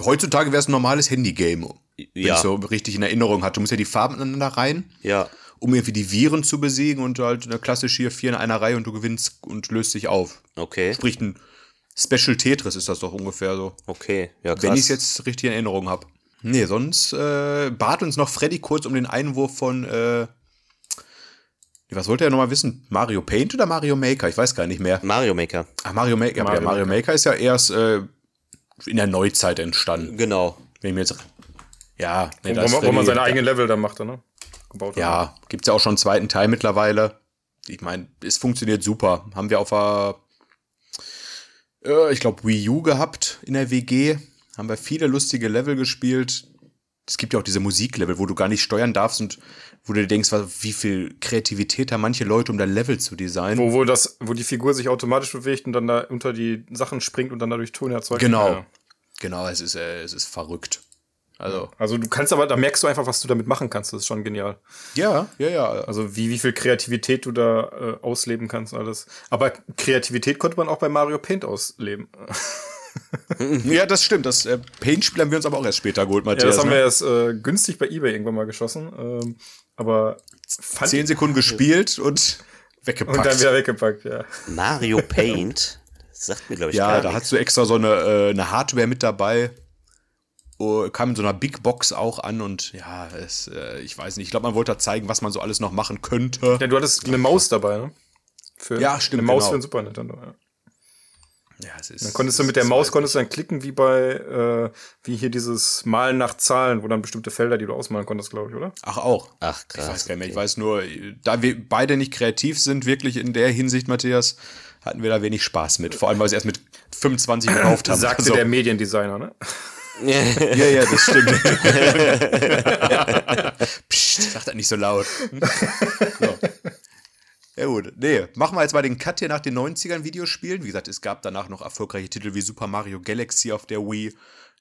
Heutzutage wäre es ein normales Handygame, wenn ja, ich so richtig in Erinnerung hatte. Du musst ja die Farben aneinander rein, ja, um irgendwie die Viren zu besiegen und halt eine klassisch hier vier in einer Reihe und du gewinnst und löst dich auf. okay, Sprich, ein Special Tetris ist das doch ungefähr so. okay, ja, krass. Wenn ich es jetzt richtig in Erinnerung habe. Nee, sonst äh, bat uns noch Freddy kurz um den Einwurf von, äh, was wollte er nochmal wissen? Mario Paint oder Mario Maker? Ich weiß gar nicht mehr. Mario Maker, Ach, Mario Maker. Mario Mario, Mario Maker. Maker ist ja erst äh, in der Neuzeit entstanden. genau. Wenn ich mir jetzt. Ja, nee, wo, man, wo man Freddy- seine eigenen Level dann machte, ne? Gebaut. Ja, gibt's ja auch schon einen zweiten Teil mittlerweile. Ich meine, es funktioniert super. Haben wir auf der, äh, ich glaube, Wii U gehabt in der WG. Haben wir viele lustige Level gespielt. Es gibt ja auch diese Musiklevel, wo du gar nicht steuern darfst und wo du dir denkst, was- wie viel Kreativität haben manche Leute, um da Level zu designen. Wo, wo, das, wo die Figur sich automatisch bewegt und dann da unter die Sachen springt und dann dadurch Ton erzeugt. Genau. Ja. Genau, es ist, äh, es ist verrückt. Also, Also du kannst aber, da merkst du einfach, was du damit machen kannst. Das ist schon genial. ja, ja, ja. Also wie, wie viel Kreativität du da äh, ausleben kannst und alles. Aber Kreativität konnte man auch bei Mario Paint ausleben. <laughs> Ja, das stimmt. Das äh, Paint-Spiel haben wir uns aber auch erst später geholt, Ja, Matthias. das haben wir ne? erst äh, günstig bei Ebay irgendwann mal geschossen. Ähm, aber Zehn Sekunden gespielt und weggepackt. und dann wieder weggepackt, ja. Mario Paint. Das sagt mir, glaube ich, ja, gar da nichts. hast du extra so eine, äh, eine Hardware mit dabei. Oh, kam in so einer Big Box auch an und ja, es, äh, ich weiß nicht. Ich glaube, man wollte da zeigen, was man so alles noch machen könnte. ja. Du hattest eine Maus dabei, ne? Für, Ja, stimmt, Eine Maus genau. für den Super Nintendo, ja. Ja, es ist, Dann konntest du mit der Maus konntest du dann klicken wie bei äh, wie hier dieses Malen nach Zahlen, wo dann bestimmte Felder, die du ausmalen konntest, glaube ich, oder? Ach, auch. Ach, Ich krass. weiß gar nicht mehr. Ich weiß nur, da wir beide nicht kreativ sind, wirklich in der Hinsicht, Matthias, hatten wir da wenig Spaß mit. Vor allem, weil wir es erst mit 25 gekauft haben. Sagte Also- der Mediendesigner, ne? Ja, ja, das stimmt. <laughs> Psst, sag das nicht so laut. So. Ja gut, nee, machen wir jetzt mal den Cut hier nach den 90ern Videospielen. Wie gesagt, es gab danach noch erfolgreiche Titel wie Super Mario Galaxy auf der Wii,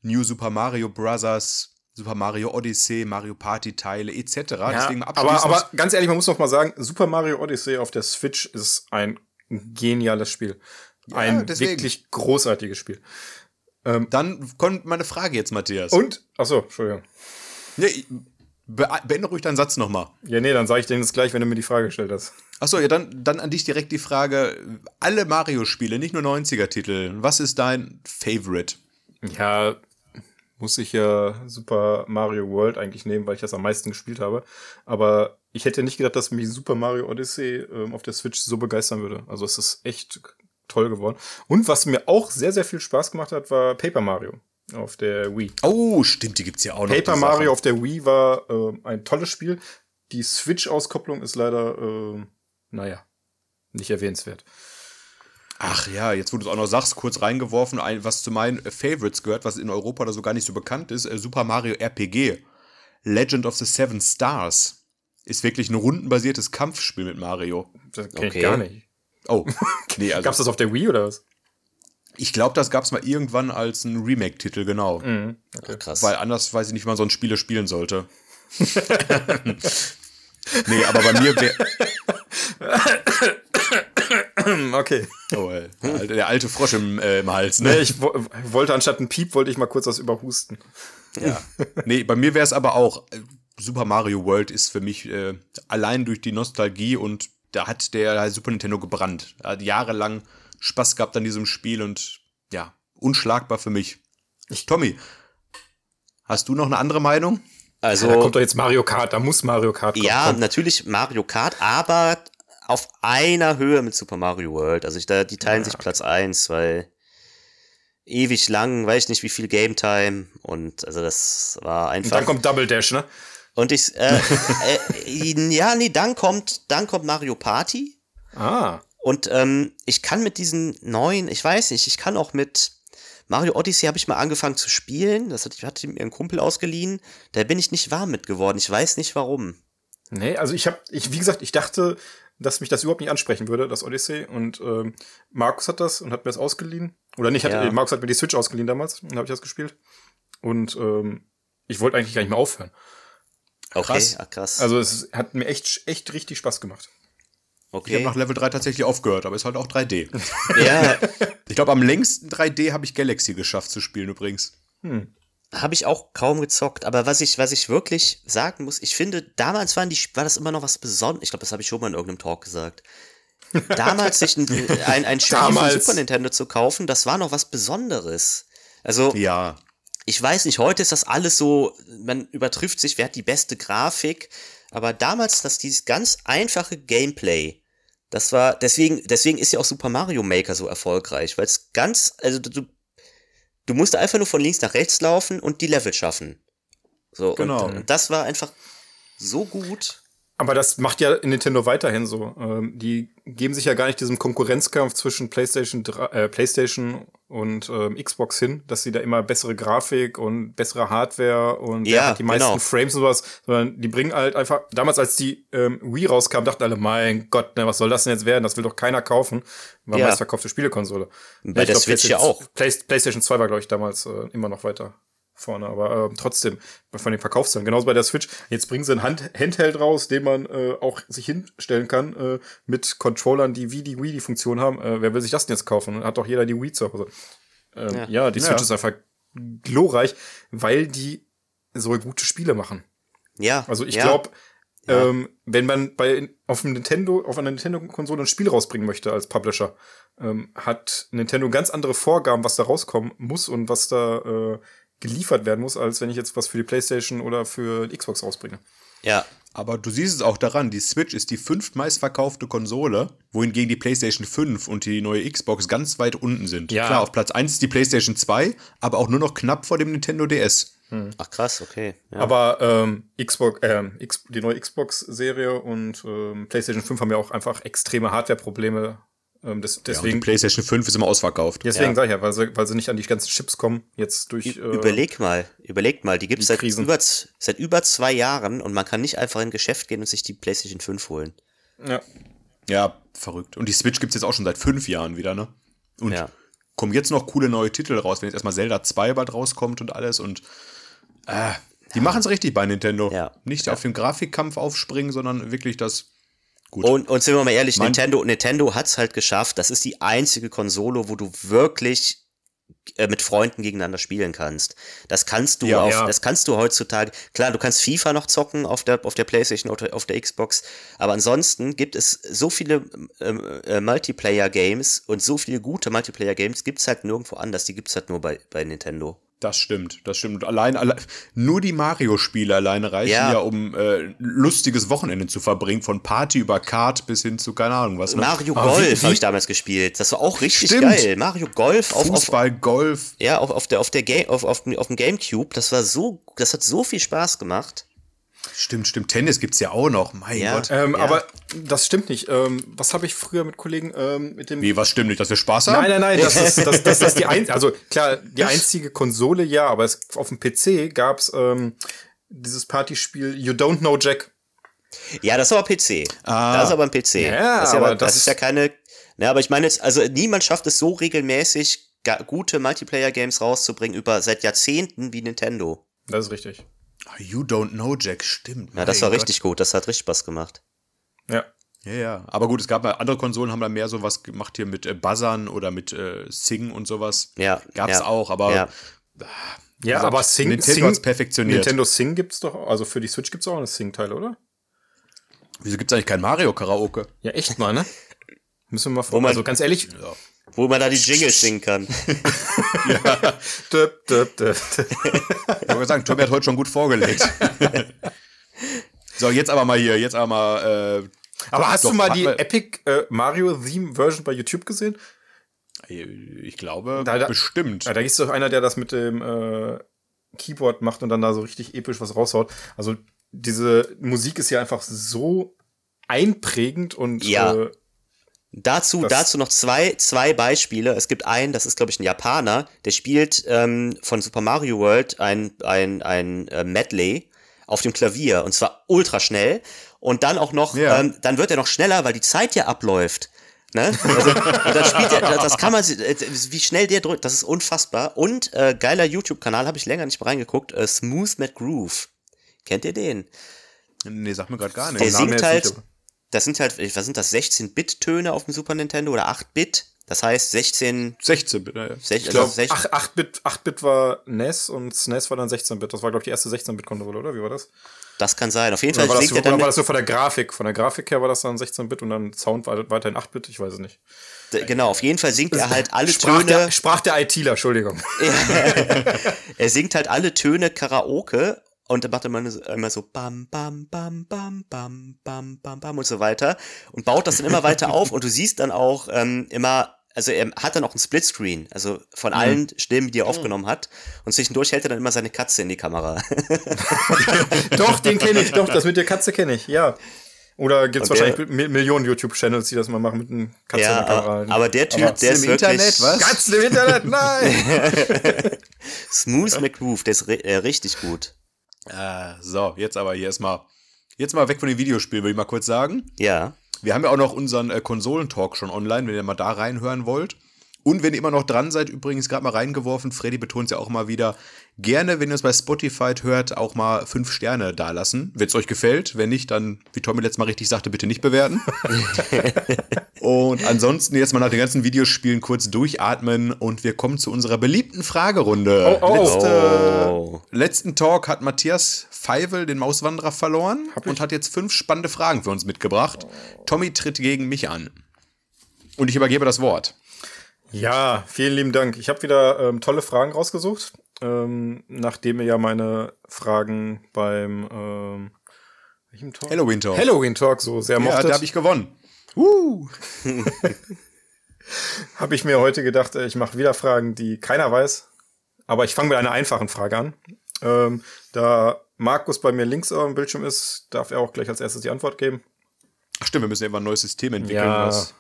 New Super Mario Bros., Super Mario Odyssey, Mario Party Teile etc. Deswegen aber, aber ganz ehrlich, man muss noch mal sagen, Super Mario Odyssey auf der Switch ist ein geniales Spiel. ein deswegen. wirklich großartiges Spiel. Dann kommt meine Frage jetzt, Matthias. Und, ach so, Entschuldigung. Nee, be beende ruhig deinen Satz nochmal. Ja, nee, dann sage ich dir das gleich, wenn du mir die Frage gestellt hast. Achso, ja, dann, dann an dich direkt die Frage: Alle Mario-Spiele, nicht nur 90er-Titel, was ist dein Favorite? Ja, muss ich ja Super Mario World eigentlich nehmen, weil ich das am meisten gespielt habe. Aber ich hätte nicht gedacht, dass mich Super Mario Odyssey ähm, auf der Switch so begeistern würde. Also es ist echt toll geworden. Und was mir auch sehr, sehr viel Spaß gemacht hat, war Paper Mario auf der Wii. Oh, stimmt, die gibt's ja auch noch. Paper Mario auf der Wii war äh, ein tolles Spiel. Die Switch-Auskopplung ist leider, äh, naja, nicht erwähnenswert. Ach ja, jetzt wo du es auch noch sagst, kurz reingeworfen, ein, was zu meinen Favorites gehört, was in Europa oder so gar nicht so bekannt ist: äh, Super Mario RPG. Legend of the Seven Stars. Ist wirklich ein rundenbasiertes Kampfspiel mit Mario. Das kenn Okay. ich gar nicht. Oh, <laughs> nee, also Gab's das auf der Wii oder was? ich glaube, das gab's mal irgendwann als ein Remake-Titel, genau. Mhm. Ach, krass. Weil anders weiß ich nicht, wie man so ein Spiele spielen sollte. <laughs> nee, aber bei mir wäre. <coughs> Okay. Oh, der, alte, der alte Frosch im, äh, im Hals, Nee, ne? ich wo wollte anstatt ein Piep, wollte ich mal kurz was überhusten. Ja. <laughs> Nee, bei mir wäre es aber auch. äh, Super Mario World ist für mich äh, allein durch die Nostalgie und da hat der Super Nintendo gebrannt. Er hat jahrelang Spaß gehabt an diesem Spiel und ja, unschlagbar für mich. Tommy, hast du noch eine andere Meinung? Also, da kommt doch jetzt Mario Kart, da muss Mario Kart kommen. ja, Komm. natürlich Mario Kart, aber auf einer Höhe mit Super Mario World. Also ich, da, die teilen sich Platz eins, weil ewig lang, weiß ich nicht wie viel Game Time und also das war Und einfach. dann kommt Double Dash, ne? Und ich, äh, <laughs> äh, ja, nee, dann kommt, dann kommt Mario Party. Ah. Und ähm, ich kann mit diesen neuen, ich weiß nicht, ich kann auch mit Mario Odyssey habe ich mal angefangen zu spielen. Das hat, hatte mir ein Kumpel ausgeliehen. Da bin ich nicht warm mit geworden. Ich weiß nicht warum. Nee, also ich habe, ich, wie gesagt, ich dachte, dass mich das überhaupt nicht ansprechen würde, das Odyssey. Und ähm, Markus hat das und hat mir das ausgeliehen. Oder nicht, hat, Ja. äh, Markus hat mir die Switch ausgeliehen damals und habe ich das gespielt. Und ähm, ich wollte eigentlich gar nicht mehr aufhören. Okay, Krass. Ach, krass. Also es hat mir echt, echt richtig Spaß gemacht. Ich habe okay. nach Level 3 tatsächlich aufgehört, aber ist halt auch 3D. <laughs> Ja, Ich glaube, am längsten 3D habe ich Galaxy geschafft zu spielen übrigens. habe ich auch kaum gezockt. Aber was ich, was ich wirklich sagen muss, ich finde, damals waren die, war das immer noch was Besonderes. Ich glaube, das habe ich schon mal in irgendeinem Talk gesagt. Damals sich ein, <laughs> ein, ein Spiel für Damals. Super Nintendo zu kaufen, das war noch was Besonderes. Also, Ja. Ich weiß nicht, heute ist das alles so, man übertrifft sich, wer hat die beste Grafik, aber damals, dass dieses ganz einfache Gameplay, das war, deswegen, deswegen ist ja auch Super Mario Maker so erfolgreich, weil es ganz, also du, du musst einfach nur von links nach rechts laufen und die Level schaffen. So, Genau. und, und das war einfach so gut. Aber das macht ja Nintendo weiterhin so. Ähm, die geben sich ja gar nicht diesem Konkurrenzkampf zwischen PlayStation, 3, äh, PlayStation und ähm, Xbox hin, dass sie da immer bessere Grafik und bessere Hardware und Ja, hat die meisten genau. Frames und sowas, sondern die bringen halt einfach, damals als die ähm, Wii rauskam, dachten alle, mein Gott, ne, was soll das denn jetzt werden? Das will doch keiner kaufen. War Ja. meistverkaufte Spielekonsole. Bei Ich der glaub, Switch ja PlayStation- auch. Play, PlayStation 2 war, glaube ich, damals äh, immer noch weiter. Vorne, aber äh, trotzdem von den Verkaufszahlen. Genauso bei der Switch. Jetzt bringen sie ein Hand Handheld raus, den man äh, auch sich hinstellen kann äh, mit Controllern, die wie die Wii die Funktion haben. Äh, wer will sich das denn jetzt kaufen? Hat doch jeder die Wii zu Hause. Ähm, ja. ja. die Switch ja. ist einfach glorreich, weil die so gute Spiele machen. Ja. Also ich ja. glaube, ja. ähm, wenn man bei auf dem Nintendo, auf einer Nintendo-Konsole ein Spiel rausbringen möchte als Publisher, ähm, hat Nintendo ganz andere Vorgaben, was da rauskommen muss und was da äh, geliefert werden muss, als wenn ich jetzt was für die PlayStation oder für die Xbox rausbringe. Ja. Aber du siehst es auch daran, die Switch ist die fünftmeistverkaufte Konsole, wohingegen die PlayStation 5 und die neue Xbox ganz weit unten sind. Ja. Klar, auf Platz 1 ist die PlayStation 2, aber auch nur noch knapp vor dem Nintendo DS. Hm. Ach krass, okay. Ja. Aber ähm, Xbox, äh, X, die neue Xbox-Serie und ähm, PlayStation 5 haben ja auch einfach extreme Hardware-Probleme das, deswegen, ja, die PlayStation 5 ist immer ausverkauft. Deswegen ja. sage ich ja, weil sie, weil sie nicht an die ganzen Chips kommen, jetzt durch. Äh, überleg mal, überleg mal, die gibt es seit über, seit über zwei Jahren und man kann nicht einfach in ein Geschäft gehen und sich die PlayStation 5 holen. Ja. Ja, verrückt. Und die Switch gibt es jetzt auch schon seit fünf Jahren wieder, ne? Und ja. kommen jetzt noch coole neue Titel raus, wenn jetzt erstmal Zelda 2 bald rauskommt und alles und äh, die ja. machen es richtig bei Nintendo. Ja. Nicht auf den Grafikkampf aufspringen, sondern wirklich das Gut. Und, und sind wir mal ehrlich, mein Nintendo, Nintendo hat's halt geschafft. Das ist die einzige Konsole, wo du wirklich äh, mit Freunden gegeneinander spielen kannst. Das kannst du ja, auf, ja. das kannst du heutzutage. Klar, du kannst FIFA noch zocken auf der auf der PlayStation oder auf der Xbox, aber ansonsten gibt es so viele ähm, äh, Multiplayer Games und so viele gute Multiplayer Games gibt's halt nirgendwo anders. Die gibt's halt nur bei bei Nintendo. Das stimmt, das stimmt. Allein, allein nur die Mario-Spiele alleine reichen ja, ja um äh, lustiges Wochenende zu verbringen, von Party über Kart bis hin zu keine Ahnung was. Ne? Mario Golf habe ich damals gespielt. Das war auch richtig stimmt. geil. Mario Golf auf Fußball, auf, Golf. Ja, auf, auf der auf der Game auf, auf, auf dem GameCube. Das war so, das hat so viel Spaß gemacht. Stimmt, stimmt. Tennis gibt's ja auch noch. Mein ja, Gott. Ähm, ja. Aber das stimmt nicht. Ähm, was habe ich früher mit Kollegen ähm, mit dem. Wie, was stimmt nicht? Dass wir Spaß haben? Nein, nein, nein. Das ist, das, das ist die ein <laughs> Also klar, die einzige Konsole, ja, aber es, auf dem PC gab's ähm, dieses Partyspiel You Don't Know Jack. Ja, das ist aber PC. Ah. Das ist aber ein PC. Ja, das ist, ja aber, das, das ist ja keine. Ja, aber ich meine jetzt, also niemand schafft es so regelmäßig, gute Multiplayer-Games rauszubringen über seit Jahrzehnten wie Nintendo. Das ist richtig. You Don't Know Jack, stimmt. Ja, das war Gott. richtig gut. Das hat richtig Spaß gemacht. Ja. Ja, ja. Aber gut, es gab mal andere Konsolen, haben da mehr so was gemacht hier mit äh, Buzzern oder mit äh, Sing und sowas. Ja. Gab's ja, auch, aber. Ja, ah, ja gesagt, aber Sing. Nintendo Sing, perfektioniert. Nintendo Sing gibt's doch, also für die Switch gibt's auch eine Sing-Teil, oder? Wieso gibt's eigentlich kein Mario-Karaoke? Ja, echt mal, ne? Müssen wir mal vor. Also ganz ehrlich. Ja. Wo man da die Jingles singen kann. <laughs> ja. Döp, döp, döp. Ich wollte sagen, Tommy hat heute schon gut vorgelegt. so, jetzt aber mal hier, jetzt aber mal. Äh, aber hast doch, du mal die mal Epic äh, Mario Theme Version bei YouTube gesehen? Ich glaube, da, da, bestimmt. Da, da ist doch einer, der das mit dem äh, Keyboard macht und dann da so richtig episch was raushaut. Also diese Musik ist ja einfach so einprägend und ja. äh, Dazu, dazu noch zwei, zwei Beispiele. Es gibt einen, das ist, glaube ich, ein Japaner, der spielt ähm, von Super Mario World ein, ein, ein äh, Medley auf dem Klavier und zwar ultra schnell. Und dann auch noch, ja. ähm, dann wird er noch schneller, weil die Zeit ja abläuft. Ne? Also, und dann spielt er, das kann man, äh, wie schnell der drückt, das ist unfassbar. Und äh, geiler YouTube-Kanal, habe ich länger nicht mehr reingeguckt, äh, Smooth Matt Groove. Kennt ihr den? Nee, sag mir gerade gar nicht. Der singt halt, das sind halt, was sind das, 16-Bit-Töne auf dem Super Nintendo oder 8-Bit? Das heißt 16. 16-Bit, ja. 16, ich glaube, 8-Bit 8 war NES und SNES war dann 16-Bit. Das war, glaube ich, die erste 16-Bit-Konsole, oder? Wie war das? Das kann sein. Auf jeden Fall war das, dann war das so von der Grafik. Von der Grafik her war das dann 16-Bit und dann Sound war weiterhin 8-Bit, ich weiß es nicht. Genau, auf jeden Fall singt er halt alle <laughs> sprach Töne. Der, sprach der ITler, Entschuldigung. <laughs> er singt halt alle Töne Karaoke und dann macht er immer, immer so bam, bam, bam, bam, bam, bam, bam, bam und so weiter und baut das dann immer weiter auf und du siehst dann auch ähm, immer, also er hat dann auch einen Splitscreen, also von mhm. allen Stimmen, die er aufgenommen hat und zwischendurch hält er dann immer seine Katze in die Kamera. <laughs> doch, den kenne ich, doch, das mit der Katze kenne ich, ja. Oder gibt es wahrscheinlich der, Millionen YouTube-Channels, die das mal machen mit einem Katze ja, in der Kamera. Aber, aber der Typ, aber der ist im wirklich... Internet, was? Katzen im Internet, nein! <laughs> Smooth McGroove, der ist äh, richtig gut. Äh, so, jetzt aber hier erstmal. Jetzt mal weg von den Videospielen, würde ich mal kurz sagen. Ja. Wir haben ja auch noch unseren äh, Konsolentalk schon online, wenn ihr mal da reinhören wollt. Und wenn ihr immer noch dran seid, übrigens gerade mal reingeworfen, Freddy betont es ja auch mal wieder, gerne, wenn ihr es bei Spotify hört, auch mal fünf Sterne dalassen, wenn es euch gefällt. Wenn nicht, dann, wie Tommy letztes Mal richtig sagte, bitte nicht bewerten. <laughs> und ansonsten jetzt mal nach den ganzen Videospielen kurz durchatmen und wir kommen zu unserer beliebten Fragerunde. Oh, oh. Letzte, Oh. Letzten Talk hat Matthias Feivel den Mauswanderer verloren und hat jetzt fünf spannende Fragen für uns mitgebracht. Tommy tritt gegen mich an. Und ich übergebe das Wort. Ja, vielen lieben Dank. Ich habe wieder ähm, tolle Fragen rausgesucht, ähm, nachdem ihr ja meine Fragen beim ähm, welchem Talk? Halloween Talk. Halloween Talk so sehr Ja, mochtet, da habe ich gewonnen. Uh. <laughs> habe ich mir heute gedacht, äh, ich mache wieder Fragen, die keiner weiß. Aber ich fange mit einer einfachen Frage an. Ähm, da Markus bei mir links auf dem Bildschirm ist, darf er auch gleich als erstes die Antwort geben. Ach stimmt, wir müssen immer ein neues System entwickeln. Ja, was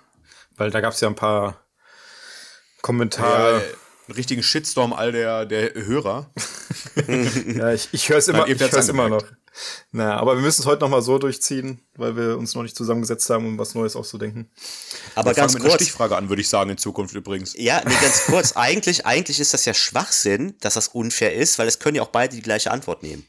weil da gab es ja ein paar ja, Kommentare. einen richtigen Shitstorm all der, der Hörer. <laughs> Ja, ich, ich höre es immer, ich hör's immer noch. Naja, aber wir müssen es heute noch mal so durchziehen, weil wir uns noch nicht zusammengesetzt haben, um was Neues auszudenken. Aber Wir ganz fangen mit kurz. Stichfrage an, würde ich sagen, in Zukunft übrigens. Ja, nee, ganz <laughs> kurz. eigentlich, eigentlich ist das ja Schwachsinn, dass das unfair ist, weil es können ja auch beide die gleiche Antwort nehmen.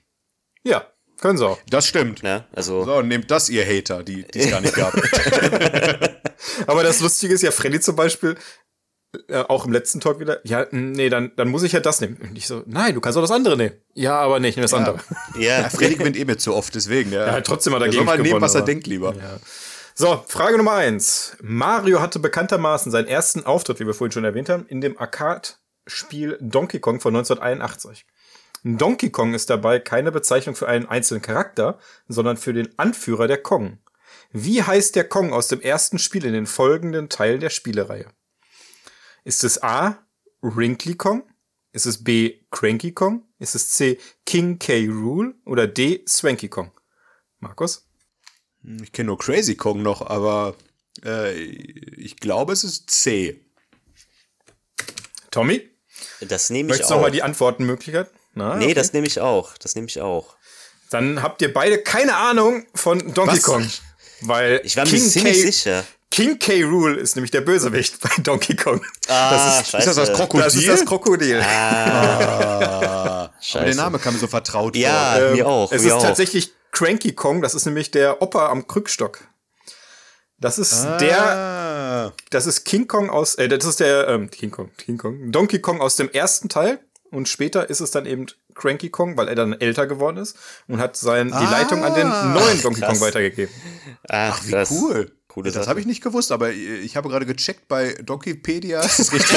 Ja, können sie auch. Das stimmt. Ne? Also, So, nehmt das, ihr Hater, die die es gar nicht gab. <laughs> Aber das Lustige ist ja, Freddy zum Beispiel, äh, auch im letzten Talk wieder, ja, nee, dann, dann muss ich ja das nehmen. Und ich so, nein, du kannst auch das andere nehmen. Ja, aber nicht, nimm das andere. ja, Ja, Freddy gewinnt eh mir zu oft, deswegen. Der, Ja, trotzdem hat er der gegen soll mal nehmen, was er aber- denkt, lieber. Ja. So, Frage Nummer eins. Mario hatte bekanntermaßen seinen ersten Auftritt, wie wir vorhin schon erwähnt haben, in dem Arcade-Spiel Donkey Kong von 1981. Donkey Kong ist dabei keine Bezeichnung für einen einzelnen Charakter, sondern für den Anführer der Kong. Wie heißt der Kong aus dem ersten Spiel in den folgenden Teilen der Spielereihe? Ist es A. Wrinkly Kong? Ist es B. Cranky Kong? Ist es C. King K. Rule? Oder D. Swanky Kong? Markus? Ich kenne nur Crazy Kong noch, aber äh, ich glaube, es ist C. Tommy? das nehme ich Möchtest du auch. nochmal die Antwortmöglichkeit? Na, nee, okay. das nehme ich auch. Das nehme ich auch. Dann habt ihr beide keine Ahnung von Donkey Was? Kong. Weil Ich war mir ziemlich sicher. King K. Rule ist nämlich der Bösewicht bei Donkey Kong. Ah, das ist, scheiße. Ist das das Krokodil? das ist das Krokodil. <laughs> Aber Scheiße. der Name kam mir so vertraut Ja, vor. mir auch. Ähm, Es mir ist auch. tatsächlich Cranky Kong, das ist nämlich der Opa am Krückstock. Das ist der, Ah. das ist King Kong aus, äh, das ist der, ähm, King Kong, King Kong, Donkey Kong aus dem ersten Teil. Und später ist es dann eben Cranky Kong, weil er dann älter geworden ist und hat sein, die Leitung an den neuen Donkey Kong weitergegeben. Ach, Wie krass. cool. Coole das habe ich nicht gewusst, aber ich habe gerade gecheckt bei Donkeypedia. Ist das <laughs> richtig?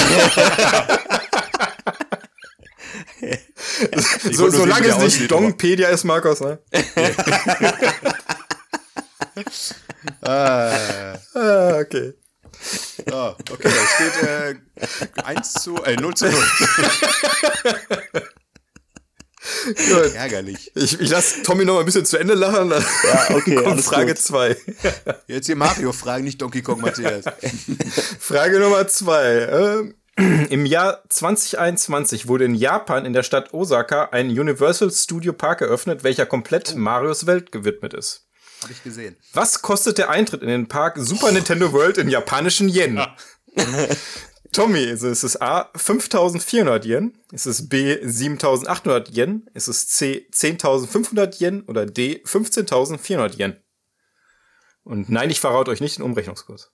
Ich So, solange es nicht Dongpedia ist, Markus, ne? <laughs> Ah, Ah, okay. ah, okay, da steht äh, 1 zu, äh, 0 zu 0. <laughs> <laughs> Gut. Ärgerlich. Ich, ich lasse Tommy noch mal ein bisschen zu Ende lachen. Ja, <laughs> okay, kommt Frage gut. 2. <laughs> Jetzt hier Mario fragen, nicht Donkey Kong Matthias. Frage Nummer 2. Ähm, <clears throat> Im Jahr 2021 wurde in Japan in der Stadt Osaka ein Universal Studio Park eröffnet, welcher komplett Marios Welt gewidmet ist. Habe ich gesehen. Was kostet der Eintritt in den Park Super Nintendo World in japanischen Yen? Tommy, ist es ist A 5400 Yen? Ist es B 7800 Yen? Ist es C 10.500 Yen? Oder D 15.400 Yen? Und nein, ich verrate euch nicht den Umrechnungskurs.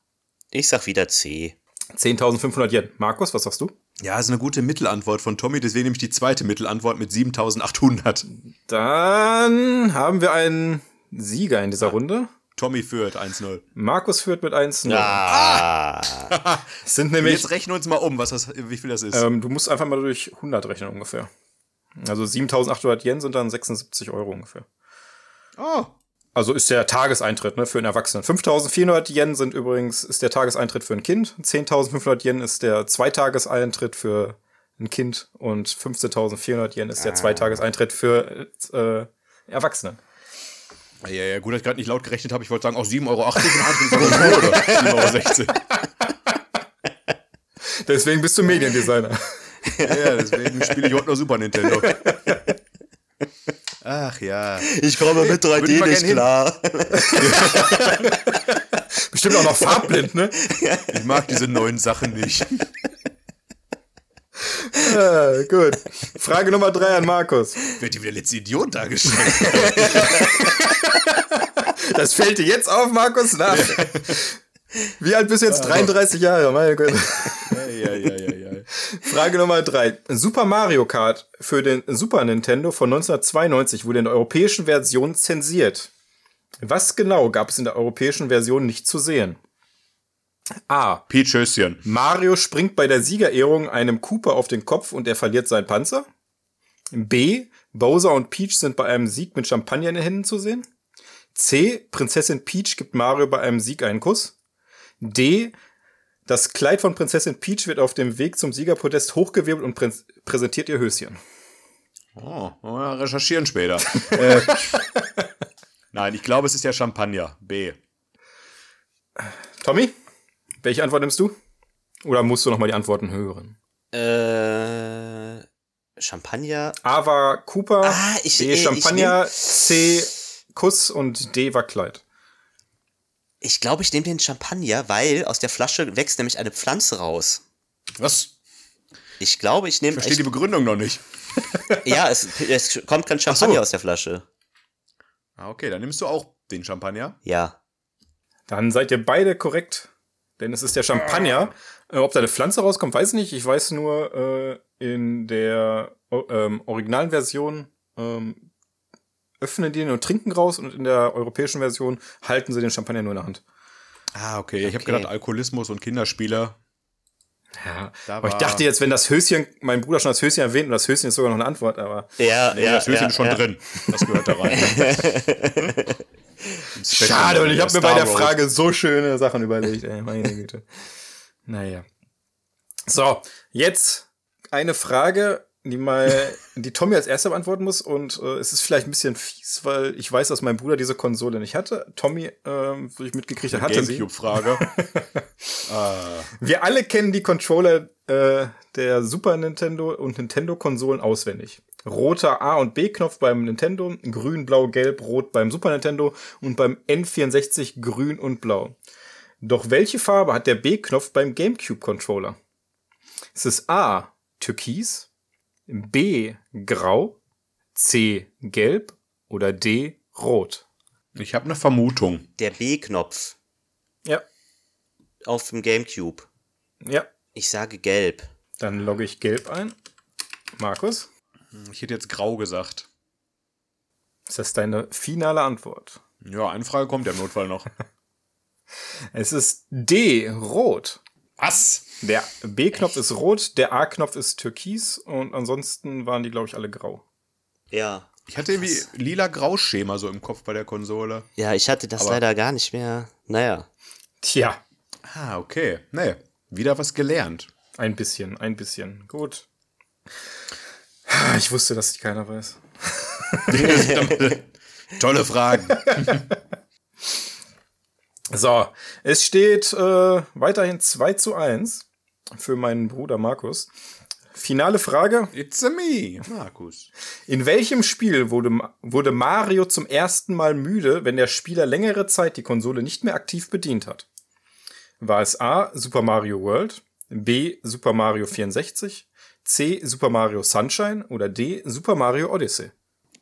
Ich sag wieder C. 10.500 Yen. Markus, was sagst du? Ja, ist eine gute Mittelantwort von Tommy, deswegen nehme ich die zweite Mittelantwort mit 7800. Dann haben wir einen Sieger in dieser Runde. Tommy führt 1-0. Markus führt mit 1 0. Ah, Es sind nämlich, Jetzt rechnen wir uns mal um, was das, wie viel das ist. ähm, du musst einfach mal durch 100 rechnen ungefähr. Also 7800 Yen sind dann 76 Euro ungefähr. oh, Also ist der Tageseintritt ne, für einen Erwachsenen. 5400 Yen sind übrigens, ist der Tageseintritt für ein Kind. 10.500 Yen ist der Zweitageseintritt für ein Kind. Und 15.400 Yen ist der Zweitageseintritt für äh, Erwachsene. Ja, ja, gut, dass ich gerade nicht laut gerechnet habe. Ich wollte sagen, auch 7,80 Euro oder? 7,60 Euro. <laughs> Deswegen bist du Mediendesigner. Ja, deswegen spiele ich heute nur Super Nintendo. Ach ja. ich komme mit Würde ich 3D mal nicht klar. <laughs> Bestimmt auch noch farbblind, ne? Ich mag diese neuen Sachen nicht. Ah, gut. Frage Nummer drei an Markus. Wird dir wieder letzte Idiot dargestellt. <laughs> Das fällt dir jetzt auf, Markus? Nach. Wie alt bist du jetzt? 33 Jahre, meine Güte. ja, ja, ja, ja, ja. Frage Nummer drei. Super Mario Kart für den Super Nintendo von 1992 wurde in der europäischen Version zensiert. Was genau gab es in der europäischen Version nicht zu sehen? A. Peach Höschen. Mario springt bei der Siegerehrung einem Cooper auf den Kopf und er verliert seinen Panzer. B. Bowser und Peach sind bei einem Sieg mit Champagner in den Händen zu sehen. C. Prinzessin Peach gibt Mario bei einem Sieg einen Kuss. D. Das Kleid von Prinzessin Peach wird auf dem Weg zum Siegerpodest hochgewirbelt und prä präsentiert ihr Höschen. Oh, mal recherchieren später. <laughs> äh, nein, ich glaube, es ist ja Champagner. B. Tommy, welche Antwort nimmst du? Oder musst du noch mal die Antworten hören? Äh, Champagner. A war Cooper, Ah, ich- B äh, ich Champagner, C Kuss und D war Kleid. Ich glaube, ich nehme den Champagner, weil aus der Flasche wächst nämlich eine Pflanze raus. Was? Ich glaube, ich nehme. Verstehe die Begründung noch nicht. <laughs> Ja, es, es kommt kein Champagner so. aus der Flasche. Ah, okay, dann nimmst du auch den Champagner. Ja. Dann seid ihr beide korrekt, denn es ist der Champagner. Äh, ob da eine Pflanze rauskommt, weiß ich nicht. Ich weiß nur, äh, in der ähm, originalen Version ähm, öffnen die ihn und trinken raus und in der europäischen Version halten sie den Champagner nur in der Hand. Ah, okay. Ich habe Okay. gedacht, Alkoholismus und Kinderspiele. Ja, Da aber ich dachte jetzt, wenn das Höschen, mein Bruder schon das Höschen erwähnt und das Höschen ist sogar noch eine Antwort, aber Ja, Nee, ja, das Höschen ja, ist schon ja. drin. Das gehört da rein. <laughs> <laughs> Schade und ich habe mir bei der. Frage so schöne Sachen überlegt, ey, meine <laughs> Güte. Naja. So, jetzt eine Frage, die mal, die Tommy als erster beantworten muss und äh, es ist vielleicht ein bisschen fies, weil ich weiß, dass mein Bruder diese Konsole nicht hatte. Tommy, ähm, wie ich mitgekriegt habe, hatte sie. Gamecube-Frage. ah, <laughs> Wir alle kennen die Controller äh, der Super Nintendo und Nintendo-Konsolen auswendig. Roter A- und B-Knopf beim Nintendo, grün, blau, gelb, rot beim Super Nintendo und beim N64 grün und blau. Doch welche Farbe hat der B-Knopf beim GameCube-Controller? Ist es A, türkis, B, grau, C, gelb oder D, rot? ich habe eine Vermutung. Der B-Knopf Ja, auf dem Gamecube. ja. Ich sage gelb. Dann logge ich gelb ein. Markus, Ich hätte jetzt grau gesagt. ist das deine finale Antwort? Ja, eine Frage kommt ja im Notfall noch. <laughs> Es ist D, rot. Was? Der B-Knopf ist rot, der A-Knopf ist türkis und ansonsten waren die, glaube ich, alle grau. Ja. Ich hatte irgendwie lila-grau-Schema so im Kopf bei der Konsole. Ja, ich hatte das Aber- leider gar nicht mehr. Naja. Tja, Ah, okay. Nee, wieder was gelernt. ein bisschen, ein bisschen. Gut. Ich wusste, dass ich keiner weiß. <laughs> Tolle Fragen. <laughs> So, es steht äh, weiterhin 2 zu 1 für meinen Bruder Markus. Finale Frage. It's a me, Markus. In welchem Spiel wurde, wurde Mario zum ersten Mal müde, wenn der Spieler längere Zeit die Konsole nicht mehr aktiv bedient hat? War es A. Super Mario World, B. Super Mario 64, C. Super Mario Sunshine oder D. Super Mario Odyssey?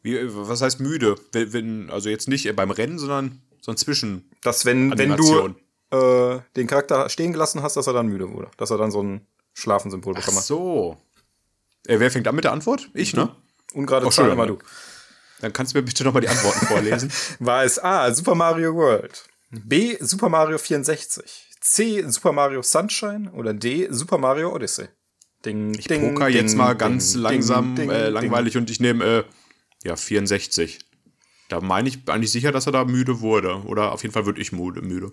Wie, was heißt müde? Wenn, wenn, also jetzt nicht beim Rennen, sondern so ein Zwischen. Dass wenn, wenn du. Äh, den Charakter stehen gelassen hast, dass er dann müde wurde. Dass er dann so ein Schlafensymbol Ach bekommen hat. so. Äh, wer fängt an mit der Antwort? Ich, ne? Ungerade Oh, Zahl immer du. Dann kannst du mir bitte nochmal die Antworten vorlesen. War es A. Super Mario World, B. Super Mario 64, C. Super Mario Sunshine oder D. Super Mario Odyssey? Ding, Ich poker jetzt mal ganz langsam ding, äh, ding. langweilig und ich nehme äh, ja 64. Da meine ich eigentlich sicher, dass er da müde wurde. Oder auf jeden Fall würde ich müde. müde.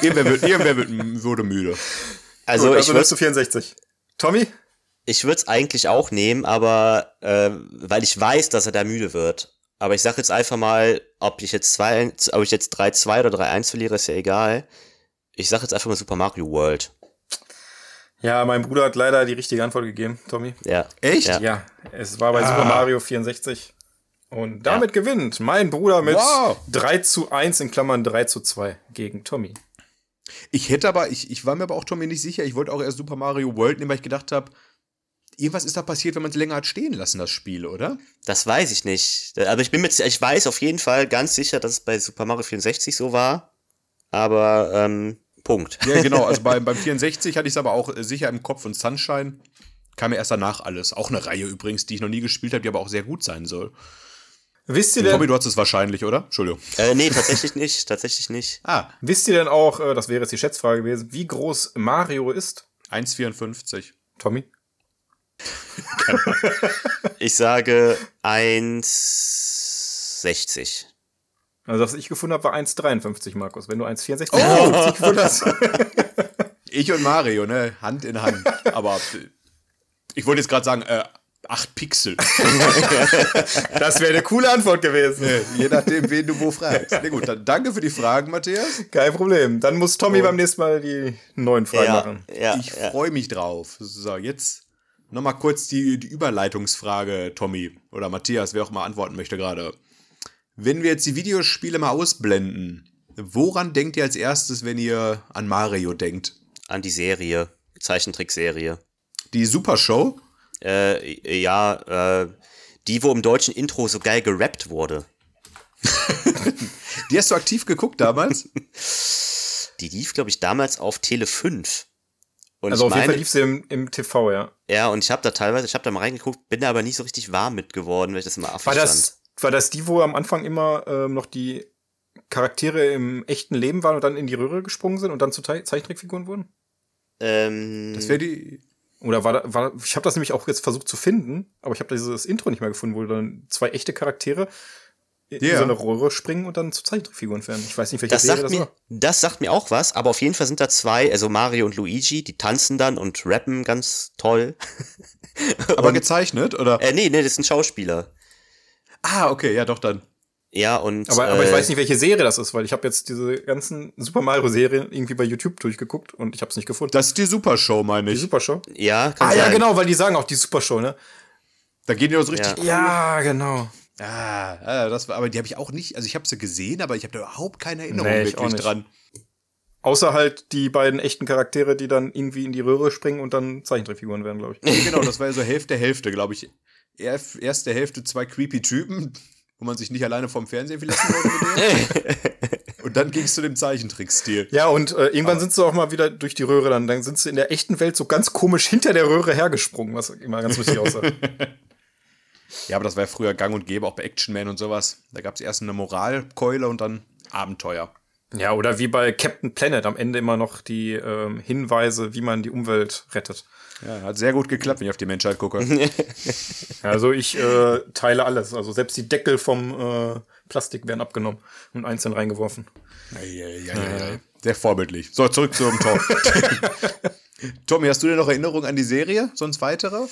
irgendwer wird, irgendwer wird, wurde müde. Also, Gut, ich also würde nimmst du 64. Tommy? ich würde es eigentlich auch nehmen, aber äh, weil ich weiß, dass er da müde wird. Aber ich sage jetzt einfach mal, ob ich jetzt zwei, ob ich jetzt 3-2 oder 3-1 verliere, ist ja egal. Ich sage jetzt einfach mal Super Mario World. Ja, mein Bruder hat leider die richtige Antwort gegeben, Tommy. Ja. Echt? Ja. Ja, es war bei Ah. Super Mario 64. Und damit gewinnt mein Bruder mit Wow. 3 zu 1 in Klammern 3 zu 2 gegen Tommy. Ich hätte aber, ich, ich war mir aber auch Tommy nicht sicher. Ich wollte auch erst Super Mario World nehmen, weil ich gedacht habe, irgendwas ist da passiert, wenn man es länger hat stehen lassen, das Spiel, oder? Das weiß ich nicht. Aber ich bin mir, ich weiß auf jeden Fall ganz sicher, dass es bei Super Mario 64 so war. Aber, ähm, Punkt. Ja, genau. Also <laughs> bei, beim 64 hatte ich es aber auch äh, sicher im Kopf und Sunshine kam ja erst danach alles. Auch eine Reihe übrigens, die ich noch nie gespielt habe, die aber auch sehr gut sein soll. Wisst ihr denn, Tommy, du hast es wahrscheinlich, oder? Entschuldigung. Äh, nee, tatsächlich nicht. Tatsächlich nicht. Ah, wisst ihr denn auch, äh, das wäre jetzt die Schätzfrage gewesen, wie groß Mario ist? 1,54. Tommy? <laughs> Ich sage 1,60. Also, was ich gefunden habe, war 1,53, Markus. Wenn du 1,64 oh! <laughs> gefunden hast. <laughs> Ich und Mario, ne? Hand in Hand. Aber äh, ich wollte jetzt gerade sagen, äh, 8 Pixel. <laughs> Das wäre eine coole Antwort gewesen. Je nachdem, wen du wo fragst. Na gut, dann danke für die Fragen, Matthias. Kein Problem. Dann muss Tommy Und- beim nächsten Mal die neuen Fragen Ja, machen. ja, Ich ja. freue mich drauf. So, jetzt nochmal kurz die, die Überleitungsfrage, Tommy oder Matthias, wer auch mal antworten möchte gerade. Wenn wir jetzt die Videospiele mal ausblenden, woran denkt ihr als erstes, wenn ihr an Mario denkt? An die Serie. Zeichentrickserie. Die Super Show? Äh, ja, äh, die, wo im deutschen Intro so geil gerappt wurde. <laughs> Die hast du aktiv geguckt damals? <laughs> Die lief, glaube ich, damals auf Tele 5. Und Also auf jeden Fall meine, lief sie im, im TV, ja. ja, und ich habe da teilweise, ich habe da mal reingeguckt, bin da aber nie so richtig warm mit geworden, weil ich das immer affig War das, war das die, wo am Anfang immer ähm, noch die Charaktere im echten Leben waren und dann in die Röhre gesprungen sind und dann zu Zeichentrickfiguren wurden? Ähm, Das wäre die. Oder war da, war, ich habe das nämlich auch jetzt versucht zu finden, aber ich habe dieses Intro nicht mehr gefunden, wo dann zwei echte Charaktere in Ja. so eine Röhre springen und dann zu Zeichentrickfiguren werden. Ich weiß nicht, welche das Serie sagt, das mir, war. das sagt mir auch was, aber auf jeden Fall sind da zwei, also Mario und Luigi, die tanzen dann und rappen ganz toll. <laughs> Aber und, gezeichnet, oder? äh, nee, nee, das sind Schauspieler. ah, okay, ja, doch dann. Ja, und. Aber, aber ich äh, weiß nicht, welche Serie das ist, weil ich habe jetzt diese ganzen Super Mario-Serien irgendwie bei YouTube durchgeguckt und ich habe es nicht gefunden. Das ist die Super Show, meine die ich. Super Show? Ja, kann Ah sein. ja, genau, weil die sagen auch die Super Show, ne? Da gehen die so richtig. Ja, genau. Ah, ah, das war, aber die habe ich auch nicht, also ich habe sie gesehen, aber ich habe da überhaupt keine Erinnerung Nee, ich auch wirklich nicht. dran. Außer halt die beiden echten Charaktere, die dann irgendwie in die Röhre springen und dann Zeichentrickfiguren werden, glaube ich. Genau, das war ja so Hälfte, Hälfte, glaube ich. Er, erste Hälfte zwei creepy Typen, wo man sich nicht alleine vom Fernsehen verlassen wollte. <laughs> Und dann ging es zu dem Zeichentrickstil. Ja, und äh, irgendwann sind sie auch mal wieder durch die Röhre dann. Dann sind sie in der echten Welt so ganz komisch hinter der Röhre hergesprungen, was immer ganz lustig aussah. <laughs> Ja, aber das war ja früher gang und gäbe, auch bei Action Man und sowas. Da gab es erst eine Moralkeule und dann Abenteuer. Ja, oder wie bei Captain Planet am Ende immer noch die ähm, Hinweise, wie man die Umwelt rettet. Ja, hat sehr gut geklappt, wenn ich auf die Menschheit gucke. <laughs> Also ich äh, teile alles. Also selbst die Deckel vom äh, Plastik werden abgenommen und einzeln reingeworfen. Ja, ja, ja, ja. Sehr vorbildlich. So, zurück zum Tom. <laughs> <laughs> Tommy, hast du denn noch Erinnerungen an die Serie? Sonst weitere?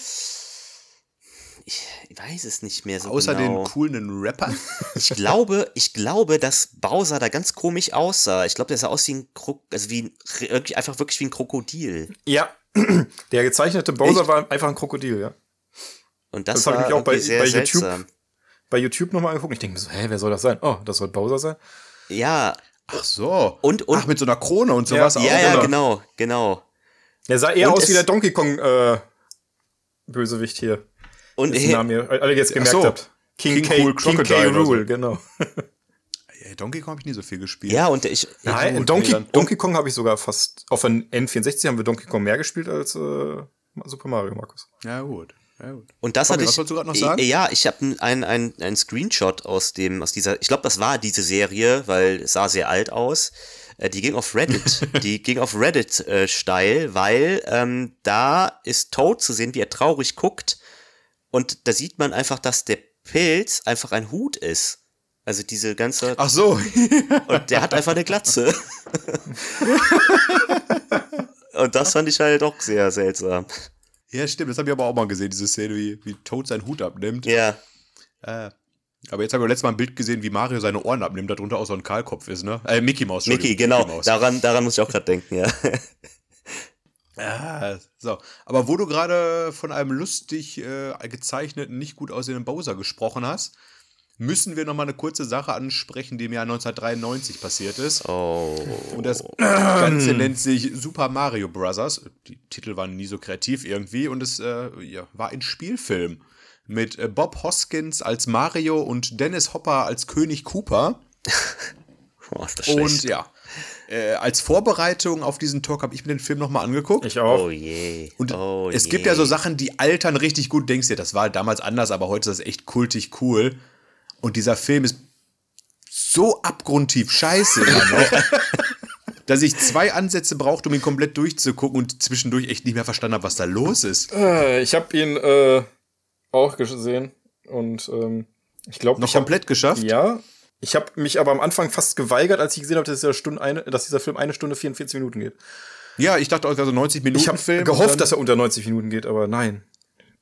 Ich weiß es nicht mehr so Außer genau. den coolen Rapper? <laughs> Ich glaube, ich glaube, dass Bowser da ganz komisch aussah. Ich glaube, der sah aus wie ein Krok also wie ein, einfach wirklich wie ein Krokodil. Ja, <clears throat> der gezeichnete Bowser Echt? war einfach ein Krokodil, ja. Und das, Das hab ich war mich auch bei- bei YouTube seltsam. Bei YouTube nochmal angeguckt. Ich denke mir so, hä, wer soll das sein? Oh, das soll Bowser sein? Ja, Ach so. Und- und- Ach, mit so einer Krone und sowas Ja, auch. ja, ja, oder? genau, genau. Der sah eher Und aus wie der Donkey Kong äh, Bösewicht hier. Und Dessen Namen ihr alle jetzt gemerkt so. habt. King, King K. Cool King K. So. Rule, genau. <laughs> Donkey Kong habe ich nie so viel gespielt. ja, und ich, Nein, gut, Donkey, Donkey Kong habe ich sogar fast. Auf ein N64 haben wir Donkey Kong mehr gespielt als äh, Super Mario, Markus. Ja, gut. Ja, gut. Und das Tommy, hatte ich. was wolltest du gerade noch sagen? Ja, ich habe ein, ein, ein Screenshot aus dem, aus dieser, ich glaube, das war diese Serie, weil es sah sehr alt aus. Äh, Die ging auf Reddit. <laughs> die ging auf Reddit äh, steil, weil ähm, da ist Toad zu sehen, wie er traurig guckt. Und da sieht man einfach, dass der Pilz einfach ein Hut ist. Also diese ganze. Ach so. <laughs> Und der hat einfach eine Glatze. <laughs> Und das fand ich halt auch sehr seltsam. ja, stimmt. Das habe ich aber auch mal gesehen, diese Szene, wie, wie Toad seinen Hut abnimmt. Ja. Äh, aber jetzt haben wir letztes Mal ein Bild gesehen, wie Mario seine Ohren abnimmt, darunter auch so ein Kahlkopf ist, ne? Äh, Mickey Mouse. Mickey, genau. Mickey Mouse. Daran, daran muss ich auch gerade denken, ja. <laughs> Ah, so. Aber wo du gerade von einem lustig äh, gezeichneten, nicht gut aussehenden Bowser gesprochen hast, müssen wir noch mal eine kurze Sache ansprechen, die im Jahr 1993 passiert ist. Oh. Und das <clears throat> Ganze nennt sich Super Mario Bros. Die Titel waren nie so kreativ irgendwie und es äh, ja, war ein Spielfilm mit äh, Bob Hoskins als Mario und Dennis Hopper als König Cooper. <laughs> Oh, ist das Und schlecht. ja, äh, als Vorbereitung auf diesen Talk habe ich mir den Film nochmal angeguckt. Ich auch. Oh je. und oh es je. gibt ja so Sachen, die altern richtig gut. Denkst dir, das war damals anders, aber heute ist das echt kultig cool. Und dieser Film ist so abgrundtief scheiße immer noch, <laughs> dass ich zwei Ansätze brauchte, um ihn komplett durchzugucken und zwischendurch echt nicht mehr verstanden habe, was da los ist. Äh, Ich habe ihn äh, auch gesehen und ähm, ich glaube, Noch ich hab, komplett geschafft? Ja. Ich habe mich aber am Anfang fast geweigert, als ich gesehen habe, dass dieser, Stunde eine, dass dieser Film eine Stunde 44 Minuten geht. Ja, ich dachte auch, also 90 Minuten Ich habe gehofft, dass er unter 90 Minuten geht, aber nein.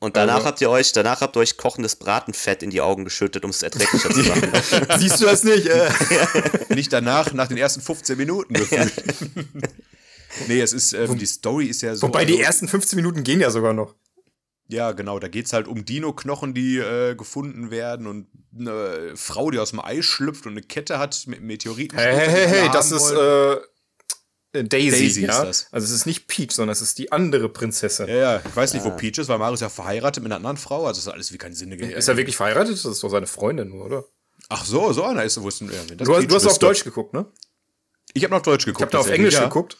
Und danach Also- habt ihr euch, danach habt ihr euch kochendes Bratenfett in die Augen geschüttet, um es erträglicher zu machen. <laughs> Siehst du das nicht? Äh. <laughs> nicht danach, nach den ersten 15 Minuten <laughs> gefühlt. nee, es ist, ähm, die Story ist ja so. Wobei die also- ersten 15 Minuten gehen ja sogar noch. Ja, genau, da geht's halt um Dino-Knochen, die äh, gefunden werden und eine Frau, die aus dem Ei schlüpft und eine Kette hat mit Meteoriten. Hey, hey, hey, hey, das ist äh, Daisy, Daisy ja. ist das. Also es ist nicht Peach, sondern es ist die andere Prinzessin. Ja, ja, ich weiß nicht, wo Peach ist, weil Mario ist ja verheiratet mit einer anderen Frau, also ist alles wie keinen Sinn gegeben. Ist er wirklich verheiratet? Das ist doch seine Freundin nur, oder? Ach so, so einer ist wo ist denn, das Du hast, Peach du hast auf. Deutsch geguckt, ne? Ich habe auf Deutsch geguckt. Ich habe da auf Englisch ja. geguckt.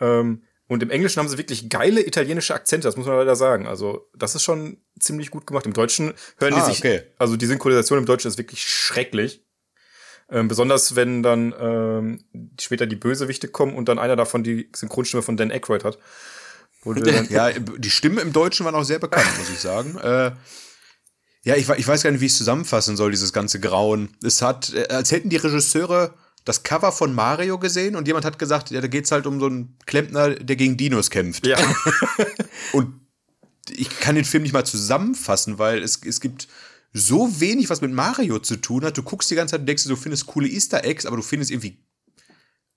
Ähm, und im Englischen haben sie wirklich geile italienische Akzente, das muss man leider sagen. Also, das ist schon ziemlich gut gemacht. Im Deutschen hören die Ah, sich, okay. also die Synchronisation im Deutschen ist wirklich schrecklich. Ähm, besonders wenn dann ähm, später die Bösewichte kommen und dann einer davon die Synchronstimme von Dan Aykroyd hat. <laughs> Ja, die Stimmen im Deutschen waren auch sehr bekannt, muss ich sagen. Äh, ja, ich, ich weiß gar nicht, wie ich es zusammenfassen soll, dieses ganze Grauen. Es hat, äh, als hätten die Regisseure das Cover von Mario gesehen und jemand hat gesagt, ja, da geht's halt um so einen Klempner, der gegen Dinos kämpft. ja. <laughs> Und ich kann den Film nicht mal zusammenfassen, weil es, es gibt so wenig, was mit Mario zu tun hat. Du guckst die ganze Zeit und denkst, dir, du findest coole Easter Eggs, aber du findest irgendwie.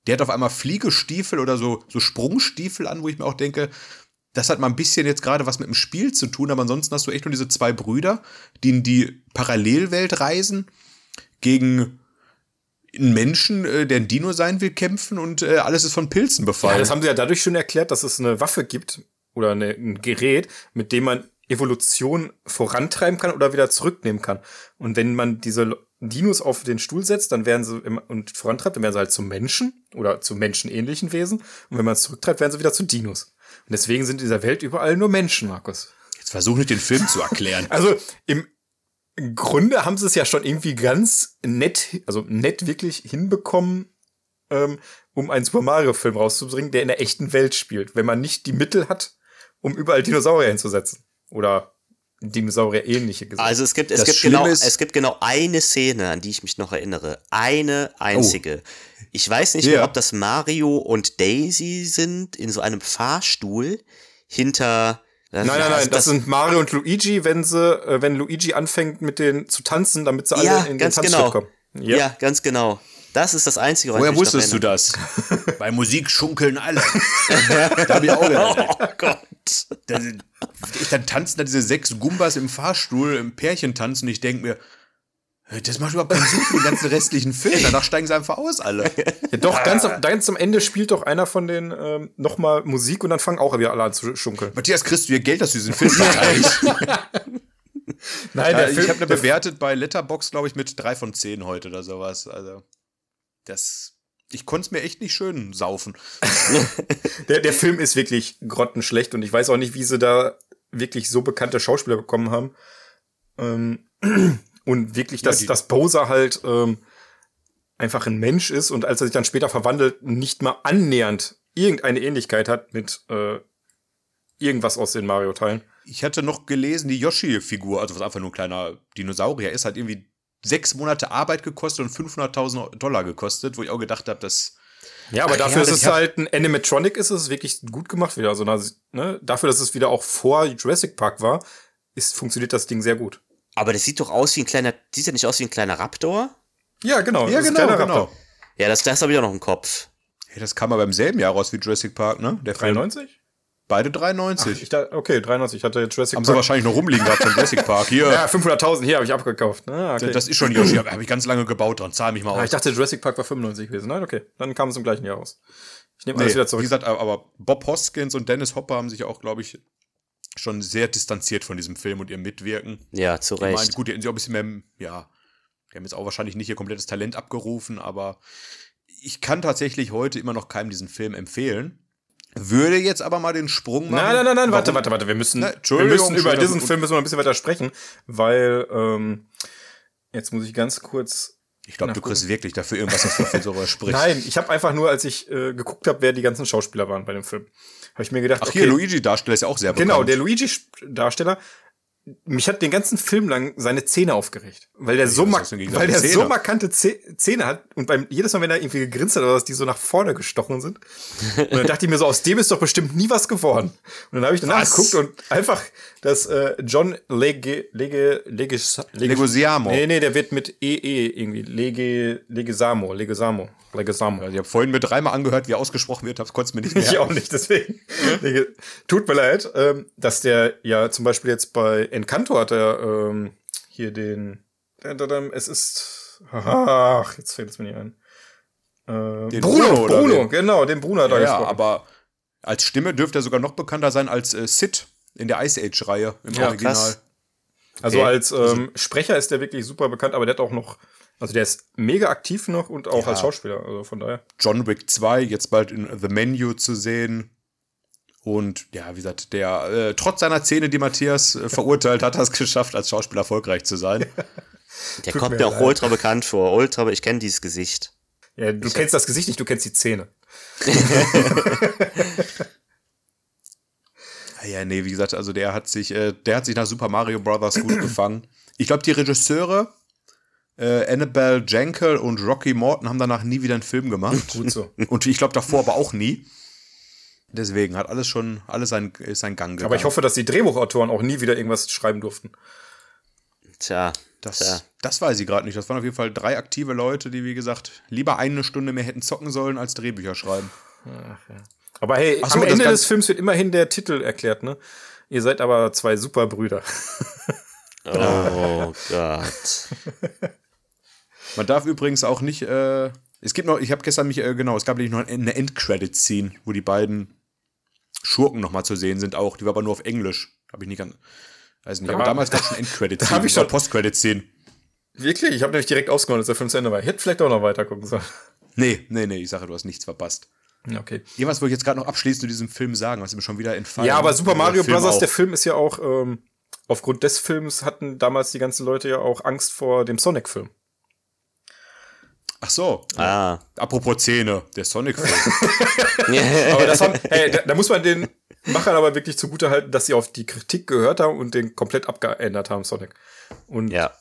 Der hat auf einmal Fliegestiefel oder so, so Sprungstiefel an, wo ich mir auch denke, das hat mal ein bisschen jetzt gerade was mit dem Spiel zu tun, aber ansonsten hast du echt nur diese zwei Brüder, die in die Parallelwelt reisen, gegen einen Menschen, äh, der ein Dino sein will, kämpfen und äh, alles ist von Pilzen ja, befallen. das haben sie ja dadurch schon erklärt, dass es eine Waffe gibt oder eine, ein Gerät, mit dem man Evolution vorantreiben kann oder wieder zurücknehmen kann. Und wenn man diese Dinos auf den Stuhl setzt, dann werden sie im, und vorantreibt, dann werden sie halt zu Menschen oder zu menschenähnlichen Wesen. Und wenn man es zurücktreibt, werden sie wieder zu Dinos. Und deswegen sind in dieser Welt überall nur Menschen, Markus. jetzt versuch nicht den Film zu erklären. Also im Grunde haben sie es ja schon irgendwie ganz nett, also nett wirklich hinbekommen, ähm, um einen Super Mario-Film rauszubringen, der in der echten Welt spielt, wenn man nicht die Mittel hat, um überall Dinosaurier hinzusetzen. Oder Dinosaurier-ähnliche Gesetze. Also es gibt, es Das gibt Schlimme genau, es gibt genau eine Szene, an die ich mich noch erinnere. Eine einzige. Ich weiß nicht Ja. mehr, ob das Mario und Daisy sind in so einem Fahrstuhl hinter. Nein, nein, nein, das, sind Mario und Luigi, wenn sie, äh, wenn Luigi anfängt mit denen zu tanzen, damit sie alle Ja, in den ganz Tanzschritt genau. kommen. Ja. ganz genau. Das ist das Einzige, woran Woher ich wusstest du das? Bei Musik schunkeln alle. <laughs> da hab ich auch gedacht. <laughs> Oh Gott. Da sind- Dann tanzen da diese sechs Gumbas im Fahrstuhl, im Pärchen tanzen. Und ich denke mir, das macht überhaupt keinen Sinn für den ganzen restlichen Film. Danach steigen sie einfach aus, alle. Ja, doch, ganz, am, ganz am Ende spielt doch einer von den ähm, nochmal Musik und dann fangen auch wieder alle an zu schunkeln. Matthias, kriegst du ihr Geld, dass du diesen Film verteidigst? <laughs> Nein, Ja, ich habe eine bewertet bei Letterbox, glaube ich, mit drei von zehn heute oder sowas. Also, das. Ich konnte es mir echt nicht schön saufen. <laughs> Der, der Film ist wirklich grottenschlecht und ich weiß auch nicht, wie sie da wirklich so bekannte Schauspieler bekommen haben. Ähm, und wirklich, dass, die- dass Bowser halt ähm, einfach ein Mensch ist und als er sich dann später verwandelt, nicht mal annähernd irgendeine Ähnlichkeit hat mit äh, irgendwas aus den Mario-Teilen. Ich hatte noch gelesen, die Yoshi-Figur, also was einfach nur ein kleiner Dinosaurier ist, hat irgendwie sechs Monate Arbeit gekostet und 500.000 Dollar gekostet, wo ich auch gedacht habe, dass Ja, aber Ach dafür ja, ist es halt ein Animatronic, ist es wirklich gut gemacht wieder. Also, ne, dafür, dass es wieder auch vor Jurassic Park war, ist, funktioniert das Ding sehr gut. Aber das sieht doch aus wie ein kleiner, sieht ja nicht aus wie ein kleiner Raptor? Ja, genau. ja das ist ein genau, genau. Ja, das, das habe ich auch noch im Kopf. Ja, das kam aber im selben Jahr raus wie Jurassic Park, ne? Der Film. 93? Beide 93. Ich da, okay, 93. Ich hatte Jurassic Haben sie wahrscheinlich noch rumliegen gehabt von Jurassic Park. Hier, Ja, 500.000 hier habe ich abgekauft. Ah, okay. das ist schon Yoshi. Habe ich ganz lange gebaut dran. Zahl mich mal ah, aus. ich dachte, Jurassic Park war 95 gewesen. Nein, okay. Dann kam es im gleichen Jahr raus. Ich nehme alles Nee, wieder wie zurück. gesagt, aber Bob Hoskins und Dennis Hopper haben sich auch, glaube ich, schon sehr distanziert von diesem Film und ihrem Mitwirken. Ja, zu Ich meine, Recht. gut, die hätten sich auch ein bisschen mehr, ja, die haben jetzt auch wahrscheinlich nicht ihr komplettes Talent abgerufen, aber ich kann tatsächlich heute immer noch keinem diesen Film empfehlen. Würde jetzt aber mal den Sprung machen. Nein, nein, nein, nein, warte, warte, warte. Wir müssen, Na, wir müssen über diesen Film müssen wir ein bisschen weiter sprechen, weil ähm, jetzt muss ich ganz kurz. Ich glaube, du kriegst wirklich dafür irgendwas, was du für <laughs> darüber sprichst. Nein, ich habe einfach nur, als ich äh, geguckt habe, wer die ganzen Schauspieler waren bei dem Film, habe ich mir gedacht, Ach, okay, hier, Luigi-Darsteller ist ja auch sehr bekannt. genau, der Luigi-Darsteller. Mich hat den ganzen Film lang seine Zähne aufgeregt, weil der so, gegen weil der so markante Zäh- Zähne hat und beim jedes Mal, wenn er irgendwie gegrinst hat oder was, die so nach vorne gestochen sind. Und dann dachte ich mir so, aus dem ist doch bestimmt nie was geworden. Und dann habe ich danach Was? geguckt und einfach das äh, John Lege Lege Lege Legosiamo. Nee, nee, der wird mit EE irgendwie Lege Legesamo, Legesamo, Legesamo. Also ich habe vorhin mir dreimal angehört, wie ausgesprochen wird, hab's konntest mir nicht <laughs> Ich mehr. auch nicht, deswegen. Tut mir leid, ähm, dass der ja zum Beispiel jetzt bei Encanto hat er ähm, hier den. Es ist. Ach, jetzt fällt es mir nicht ein. Äh, Bruno, Bruno, Bruno, genau, den Bruno hat er Ja, ja, gesprochen. aber als Stimme dürfte er sogar noch bekannter sein als äh, Sid in der Ice Age-Reihe im Ja, Original. krass. Also Okay. als ähm, Sprecher ist der wirklich super bekannt, aber der hat auch noch. Also der ist mega aktiv noch und auch Ja. als Schauspieler. Also von daher. John Wick 2, jetzt bald in The Menu zu sehen. Und ja, wie gesagt, der äh, trotz seiner Zähne, die Matthias äh, <laughs> verurteilt hat, hat es geschafft, als Schauspieler erfolgreich zu sein. <laughs> Der Tut kommt mir auch leid. ultra bekannt vor. Ultra, ich kenne dieses Gesicht. Ja, du kennst das Gesicht nicht, du kennst die Zähne. <laughs> Ja, nee, wie gesagt, also der hat sich, äh, der hat sich nach Super Mario Bros. gut <clears throat> gefangen. Ich glaube, die Regisseure äh, Annabelle Jankel und Rocky Morton haben danach nie wieder einen Film gemacht. Gut so. <laughs> Und ich glaube davor aber auch nie. Deswegen hat alles schon, alles sein, ist sein Gang gegangen. Aber ich hoffe, dass die Drehbuchautoren auch nie wieder irgendwas schreiben durften. Tja, Das, tja. das weiß ich gerade nicht. Das waren auf jeden Fall drei aktive Leute, die, wie gesagt, lieber eine Stunde mehr hätten zocken sollen, als Drehbücher schreiben. Aber hey, Ach so, am Ende des Films wird immerhin der Titel erklärt, ne? Ihr seid aber zwei super Brüder. <laughs> Oh Gott. <laughs> Man darf übrigens auch nicht, äh, es gibt noch, ich habe gestern mich, äh, genau, es gab nämlich noch eine Endcredit-Scene, wo die beiden Schurken nochmal zu sehen sind auch. Die war aber nur auf Englisch. Habe ich nicht ganz, weiß nicht. Aber war- damals gab es schon <laughs> Endcredit-Scene. Da hab ich schon- Post-Credit-Scene. Wirklich? Ich habe nämlich direkt ausgemacht, dass der Film zu Ende war. Ich hätte vielleicht auch noch weiter gucken sollen. Nee, nee, nee, ich sage, du hast nichts verpasst. Okay. Irgendwas wollte ich jetzt gerade noch abschließend zu diesem Film sagen, was mir schon wieder entfallen. Ja, aber Super Der Mario Film Bros., der Film ist ja auch, ähm, aufgrund des Films hatten damals die ganzen Leute ja auch Angst vor dem Sonic-Film. Ach so. Ah. Apropos Zähne, der Sonic-Film. <laughs> <laughs> Aber das haben, hey, da, da muss man den Machern aber wirklich zugute halten, dass sie auf die Kritik gehört haben und den komplett abgeändert haben, Sonic. Und Ja.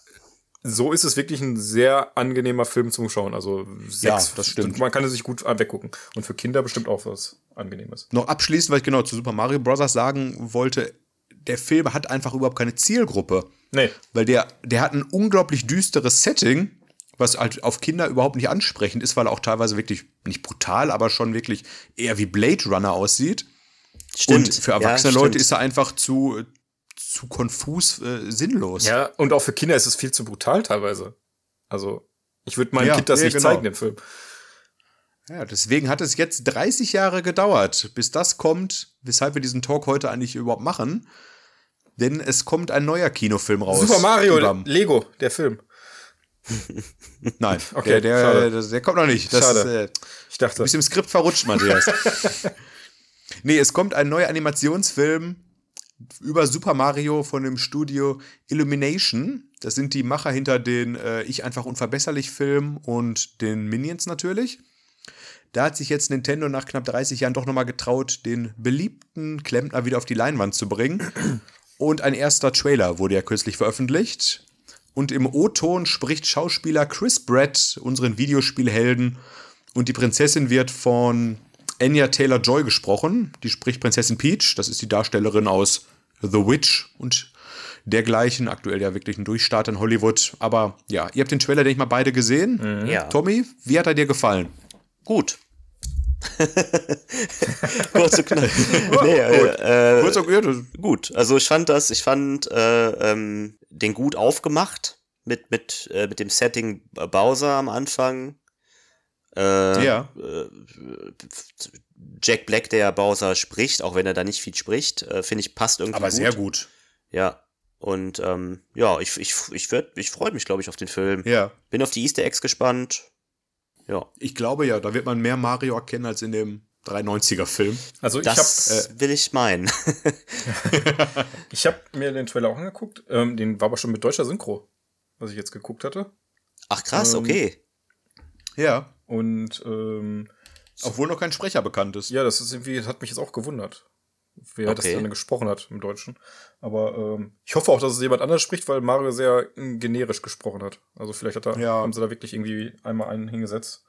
so ist es wirklich ein sehr angenehmer Film zum Schauen. Also sechs, Ja, das stimmt. Man kann es sich gut weggucken. Und für Kinder bestimmt auch was Angenehmes. noch abschließend, weil ich genau zu Super Mario Bros. sagen wollte, der Film hat einfach überhaupt keine Zielgruppe. Nee. Weil der, der hat ein unglaublich düsteres Setting, was halt auf Kinder überhaupt nicht ansprechend ist, weil er auch teilweise wirklich nicht brutal, aber schon wirklich eher wie Blade Runner aussieht. Stimmt. Und für erwachsene ja, Leute ist er einfach zu, zu konfus, äh, sinnlos. Ja, und auch für Kinder ist es viel zu brutal teilweise. Also, ich würde meinem Ja, Kind das nee, nicht genau. zeigen, den Film. Ja, deswegen hat es jetzt 30 Jahre gedauert, bis das kommt, weshalb wir diesen Talk heute eigentlich überhaupt machen. Denn es kommt ein neuer Kinofilm raus. Super Mario, Lego, der Film. Nein, <laughs> Okay, der, der, der, kommt noch nicht. Das Schade. Äh, Ich dachte. Du bist im Skript verrutscht, Matthias. <laughs> nee, es kommt ein neuer Animationsfilm über Super Mario von dem Studio Illumination. Das sind die Macher hinter den äh, Ich einfach unverbesserlich Film und den Minions natürlich. Da hat sich jetzt Nintendo nach knapp 30 Jahren doch nochmal getraut, den beliebten Klempner wieder auf die Leinwand zu bringen. Und ein erster Trailer wurde ja kürzlich veröffentlicht. Und im O-Ton spricht Schauspieler Chris Pratt unseren Videospielhelden. Und die Prinzessin wird von Anya Taylor-Joy gesprochen. Die spricht Prinzessin Peach. Das ist die Darstellerin aus The Witch und dergleichen. Aktuell ja wirklich ein Durchstart in Hollywood. Aber ja, ihr habt den Trailer, denke ich mal, beide gesehen. Ja. Tommy, wie hat er dir gefallen? Gut. <laughs> Kurz und knapp. <laughs> nee, äh, äh, Kurz und ja, das- gut. Also ich fand das, ich fand äh, ähm, den gut aufgemacht mit mit äh, mit dem Setting Bowser am Anfang. Äh, Ja. äh, Jack Black, der Bowser spricht, auch wenn er da nicht viel spricht, äh, finde ich passt irgendwie aber gut. sehr gut. Ja. Und ähm, ja, ich ich ich werd, ich freue mich, glaube ich, auf den Film. Ja. Bin auf die Easter Eggs gespannt. Ja, Ich glaube ja, da wird man mehr Mario erkennen als in dem 390er-Film. Also ich habe das will ich meinen. <laughs> ich hab mir den Trailer auch angeguckt. Ähm, den war aber schon mit deutscher Synchro, was ich jetzt geguckt hatte. Ach krass, Ähm, okay. Ja. Und ähm, Obwohl noch kein Sprecher bekannt ist. ja, das ist irgendwie, das hat mich jetzt auch gewundert, wer das Okay. dann gesprochen hat im Deutschen. Aber ähm, ich hoffe auch, dass es jemand anders spricht, weil Mario sehr äh, generisch gesprochen hat. Also vielleicht hat er, Ja. haben sie da wirklich irgendwie einmal einen hingesetzt.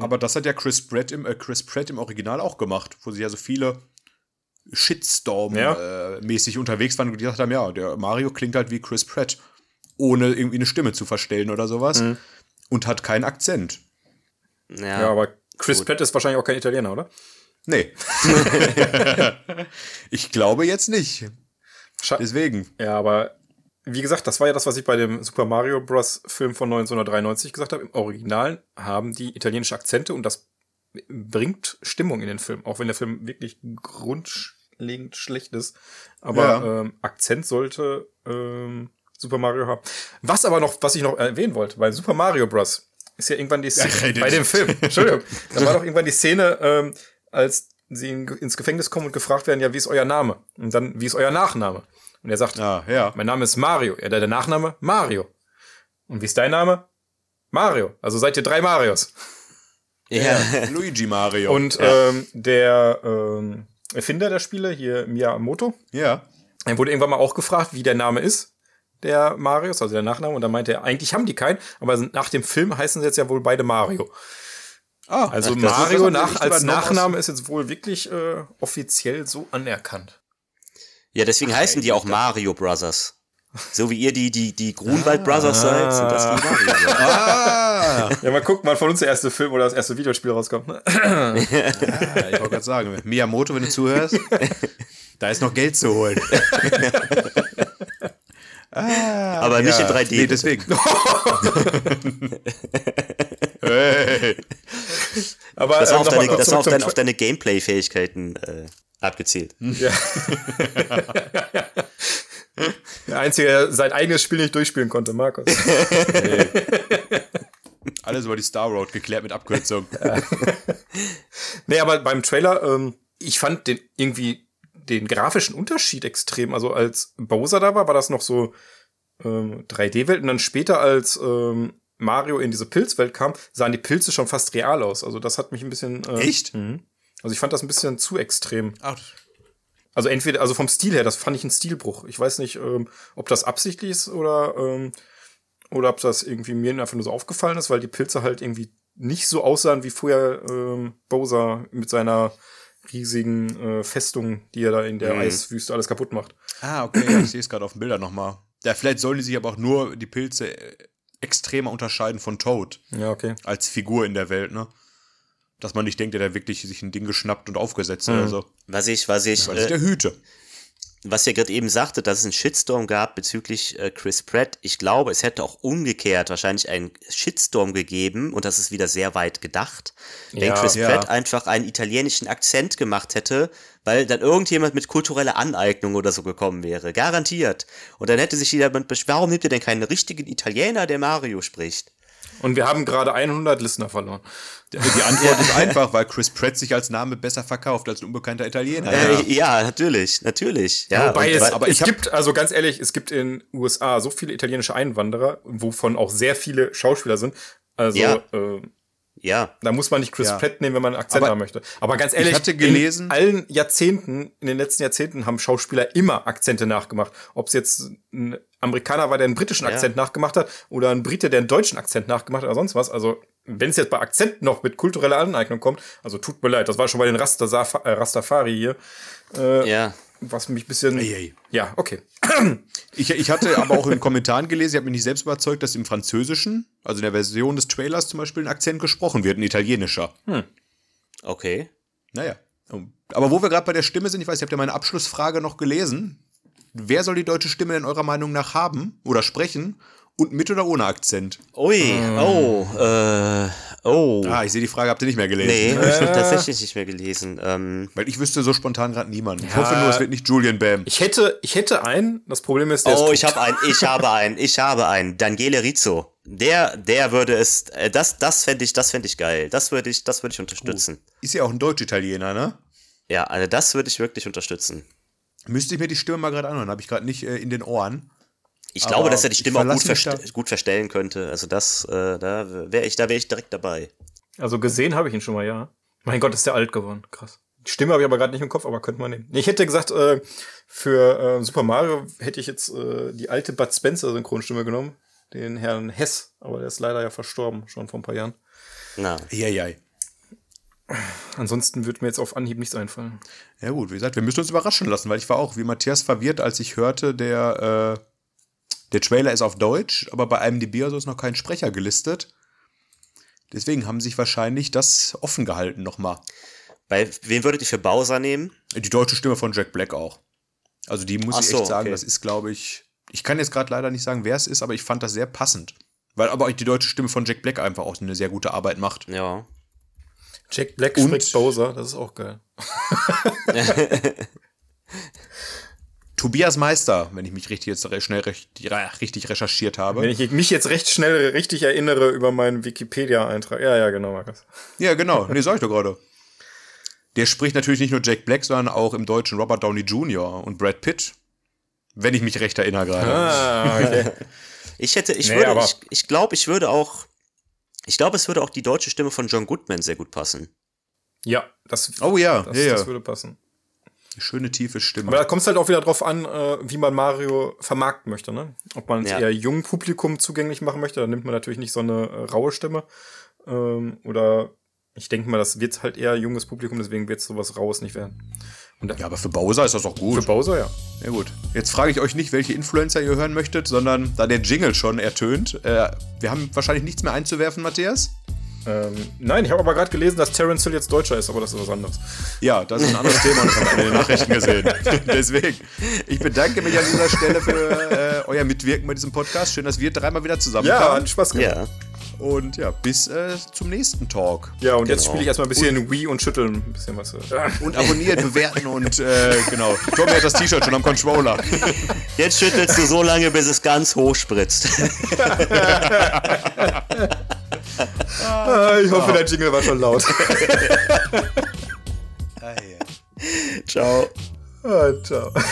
Aber das hat ja Chris Pratt im, äh, Chris Pratt im Original auch gemacht, wo sie ja so viele Shitstorm-mäßig unterwegs waren und gesagt haben, ja, der Mario klingt halt wie Chris Pratt, ohne irgendwie eine Stimme zu verstellen oder sowas. Und hat keinen Akzent. Ja, Ja, aber Chris gut. Pratt ist wahrscheinlich auch kein Italiener, oder? Nee. <laughs> ich glaube jetzt nicht. Deswegen. Ja, aber wie gesagt, das war ja das, was ich bei dem Super Mario Bros. Film von 1993 gesagt habe. Im Original haben die italienische Akzente und das bringt Stimmung in den Film, auch wenn der Film wirklich grundlegend schlecht ist. Aber Ja. ähm, Akzent sollte ähm, Super Mario haben. Was aber noch, was ich noch erwähnen wollte, bei Super Mario Bros. ist ja irgendwann die <laughs> Szene, redet. bei dem Film, <laughs> Entschuldigung, da war doch irgendwann die Szene, ähm, als sie in, ins Gefängnis kommen und gefragt werden, ja, wie ist euer Name? Und dann, wie ist euer Nachname? Und er sagt, Ah, ja. mein Name ist Mario. Ja, der, der Nachname? Mario. Und wie ist dein Name? Mario. Also seid ihr drei Marios. ja. Luigi Mario. Und ähm, der ähm, Erfinder der Spiele, hier Miyamoto, ja. er wurde irgendwann mal auch gefragt, wie der Name ist, der Marios, also der Nachname. Und dann meinte er, eigentlich haben die keinen, aber nach dem Film heißen sie jetzt ja wohl beide Mario. Ah, Also Ach, das Mario das nach, als Nachname ist jetzt wohl wirklich äh, offiziell so anerkannt. ja, deswegen heißen die auch Mario Brothers. So wie ihr die, die, die Grunwald Brothers seid, sind das die Mario Brothers. Ah, Ja, mal gucken, wann von uns der erste Film oder das erste Videospiel rauskommt. Ne? ja, ich wollte gerade sagen, Miyamoto, wenn du zuhörst, <laughs> da ist noch Geld zu holen. <laughs> ah, Aber nicht in 3D, Nee, deswegen. <laughs> hey. <laughs> Aber Das war ähm, auf deine, das war auf zum auf deine Gameplay-Fähigkeiten äh, abgezielt. Ja. <laughs> Der Einzige, der sein eigenes Spiel nicht durchspielen konnte, Markus. Alles über die Star Road geklärt mit Abkürzung. <laughs> nee, aber beim Trailer, ähm, ich fand den irgendwie den grafischen Unterschied extrem. Also als Bowser da war, war das noch so ähm, 3D-Welt und dann später als ähm, Mario in diese Pilzwelt kam, sahen die Pilze schon fast real aus. Also das hat mich ein bisschen. Äh, Echt? Mhm. Also ich fand das ein bisschen zu extrem. Ach, Also entweder, also vom Stil her, das fand ich ein Stilbruch. Ich weiß nicht, ähm, ob das absichtlich ist oder, ähm, oder ob das irgendwie mir einfach nur so aufgefallen ist, weil die Pilze halt irgendwie nicht so aussahen wie vorher ähm, Bowser mit seiner riesigen äh, Festung, die er da in der Mhm. Eiswüste alles kaputt macht. ah, okay, ich sehe es gerade auf den Bildern nochmal. Ja, vielleicht sollen die sich aber auch nur die Pilze äh, extremer unterscheiden von Toad Ja, okay. als Figur in der Welt, ne? Dass man nicht denkt, der hat wirklich sich ein Ding geschnappt und aufgesetzt Mhm. oder so. Was ich, was ich, äh, der Hüte. Was ihr gerade eben sagte, dass es einen Shitstorm gab bezüglich äh, Chris Pratt. Ich glaube, es hätte auch umgekehrt wahrscheinlich einen Shitstorm gegeben und das ist wieder sehr weit gedacht, wenn Ja, Chris ja. Pratt einfach einen italienischen Akzent gemacht hätte, weil dann irgendjemand mit kultureller Aneignung oder so gekommen wäre. Garantiert. Und dann hätte sich jemand besch- warum nimmt ihr denn keinen richtigen Italiener, der Mario spricht? Und wir haben gerade 100 Listener verloren. Die Antwort ist einfach, weil Chris Pratt sich als Name besser verkauft als ein unbekannter Italiener. Äh, ja, natürlich, natürlich. Ja, Wobei es, aber es gibt, also ganz ehrlich, es gibt in USA so viele italienische Einwanderer, wovon auch sehr viele Schauspieler sind. Also Ja. äh, ja, Da muss man nicht Chris Ja. Pratt nehmen, wenn man einen Akzent Aber haben möchte. Aber ganz ehrlich, hatte gelesen- in allen Jahrzehnten, in den letzten Jahrzehnten haben Schauspieler immer Akzente nachgemacht. Ob es jetzt ein Amerikaner war, der einen britischen Ja. Akzent nachgemacht hat, oder ein Brite, der einen deutschen Akzent nachgemacht hat, oder sonst was. Also, wenn es jetzt bei Akzent noch mit kultureller Aneignung kommt, also tut mir leid, das war schon bei den äh, Rastafari hier, ja. Was mich ein bisschen. Ei, ei. Ja, okay. <clears throat> Ich, ich hatte aber auch in den Kommentaren gelesen, ich habe mich nicht selbst überzeugt, dass im Französischen, also in der Version des Trailers zum Beispiel, ein Akzent gesprochen wird, ein italienischer. Okay. Naja. Aber wo wir gerade bei der Stimme sind, ich weiß, ihr habt ja meine Abschlussfrage noch gelesen. Wer soll die deutsche Stimme denn eurer Meinung nach haben oder sprechen? Und mit oder ohne Akzent? Ui, oh, äh, oh. Ah, ich sehe die Frage, habt ihr nicht mehr gelesen. Nee, habe ich tatsächlich nicht mehr gelesen. Ähm, Weil ich wüsste so spontan gerade niemanden. Ich hoffe nur, es wird nicht Julian Bam. Ich hätte, ich hätte einen. Das Problem ist, der oh, ist ich habe einen, ich habe einen, ich habe einen. Daniele Rizzo. Der, der würde es, äh, das, das fände ich, das fände ich geil. Das würde ich, das würde ich unterstützen. Ist ja auch ein Deutsch-Italiener, ne? Ja, also das würde ich wirklich unterstützen. Müsste ich mir die Stimme mal gerade anhören, habe ich gerade nicht äh, in den Ohren. Ich Aber glaube, dass er die Stimme auch gut, verlasse mich verst gut verstellen könnte. Also das, äh, da wäre ich, da wäre ich direkt dabei. Also gesehen habe ich ihn schon mal, ja. Mein Gott, ist der alt geworden. Krass. Die Stimme habe ich aber gerade nicht im Kopf, aber könnte man nehmen. Ich hätte gesagt, äh, für äh, Super Mario hätte ich jetzt äh, die alte Bud Spencer Synchronstimme genommen. Den Herrn Hess, aber der ist leider ja verstorben, schon vor ein paar Jahren. Na, Eieiei. Ansonsten würde mir jetzt auf Anhieb nichts einfallen. Ja gut, wie gesagt, wir müssen uns überraschen lassen, weil ich war auch wie Matthias verwirrt, als ich hörte, der, äh, der Trailer ist auf Deutsch, aber bei IMDb oder so ist noch kein Sprecher gelistet. Deswegen haben sich wahrscheinlich das offen gehalten nochmal. bei wen würdet ihr für Bowser nehmen? Die deutsche Stimme von Jack Black auch. Also die muss Ach ich so, echt sagen, okay. das ist, glaube ich, ich kann jetzt gerade leider nicht sagen, wer es ist, aber ich fand das sehr passend. Weil aber auch die deutsche Stimme von Jack Black einfach auch eine sehr gute Arbeit macht. Ja. Jack Black Und- spricht Bowser, das ist auch geil. <laughs> <laughs> <laughs> Tobias Meister, wenn ich mich richtig jetzt schnell recht, ja, richtig recherchiert habe. Wenn ich mich jetzt recht schnell richtig erinnere über meinen Wikipedia-Eintrag. Ja, ja, genau, Markus. Ja, genau. Nee, sag ich doch gerade. Der spricht natürlich nicht nur Jack Black, sondern auch im Deutschen Robert Downey Jr. und Brad Pitt. Wenn ich mich recht erinnere gerade. Ah, okay. <laughs> Ich hätte, ich Nee, würde, ich, ich glaube, ich würde auch, ich glaube, es würde auch die deutsche Stimme von John Goodman sehr gut passen. ja, das, Oh ja, das, ja, ja. das würde passen. Schöne tiefe Stimme. Aber da kommt es halt auch wieder drauf an, äh, wie man Mario vermarkten möchte, ne? Ob man es Ja. eher jungen Publikum zugänglich machen möchte, dann nimmt man natürlich nicht so eine äh, raue Stimme. Ähm, oder ich denke mal, das wird halt eher junges Publikum, deswegen wird sowas Raues nicht werden. Ja, aber für Bowser ist das doch für gut. Bowser, ja. Ja gut. Jetzt frage ich euch nicht, welche Influencer ihr hören möchtet, sondern da der Jingle schon ertönt. Äh, wir haben wahrscheinlich nichts mehr einzuwerfen, Matthias. Ähm, nein, ich habe aber gerade gelesen, dass Terence Hill jetzt Deutscher ist, aber das ist was anderes. Ja, das ist ein anderes Thema und das haben wir in den Nachrichten gesehen. <laughs> Deswegen, ich bedanke mich an dieser Stelle für äh, euer Mitwirken bei diesem Podcast. Schön, dass wir dreimal wieder zusammen Ja, hat Spaß gemacht. Ja. Und ja, bis äh, zum nächsten Talk. Ja, und jetzt Genau. spiele ich erstmal ein bisschen Wii und schütteln ein bisschen was. äh. <laughs> Und abonnieren, bewerten und äh, genau. Tommy hat das T-Shirt schon am Controller. <laughs> Jetzt schüttelst du so lange, bis es ganz hoch spritzt. Ah, ich hoffe, äh, der Jingle war schon laut. Ciao. Ah, ciao. <laughs>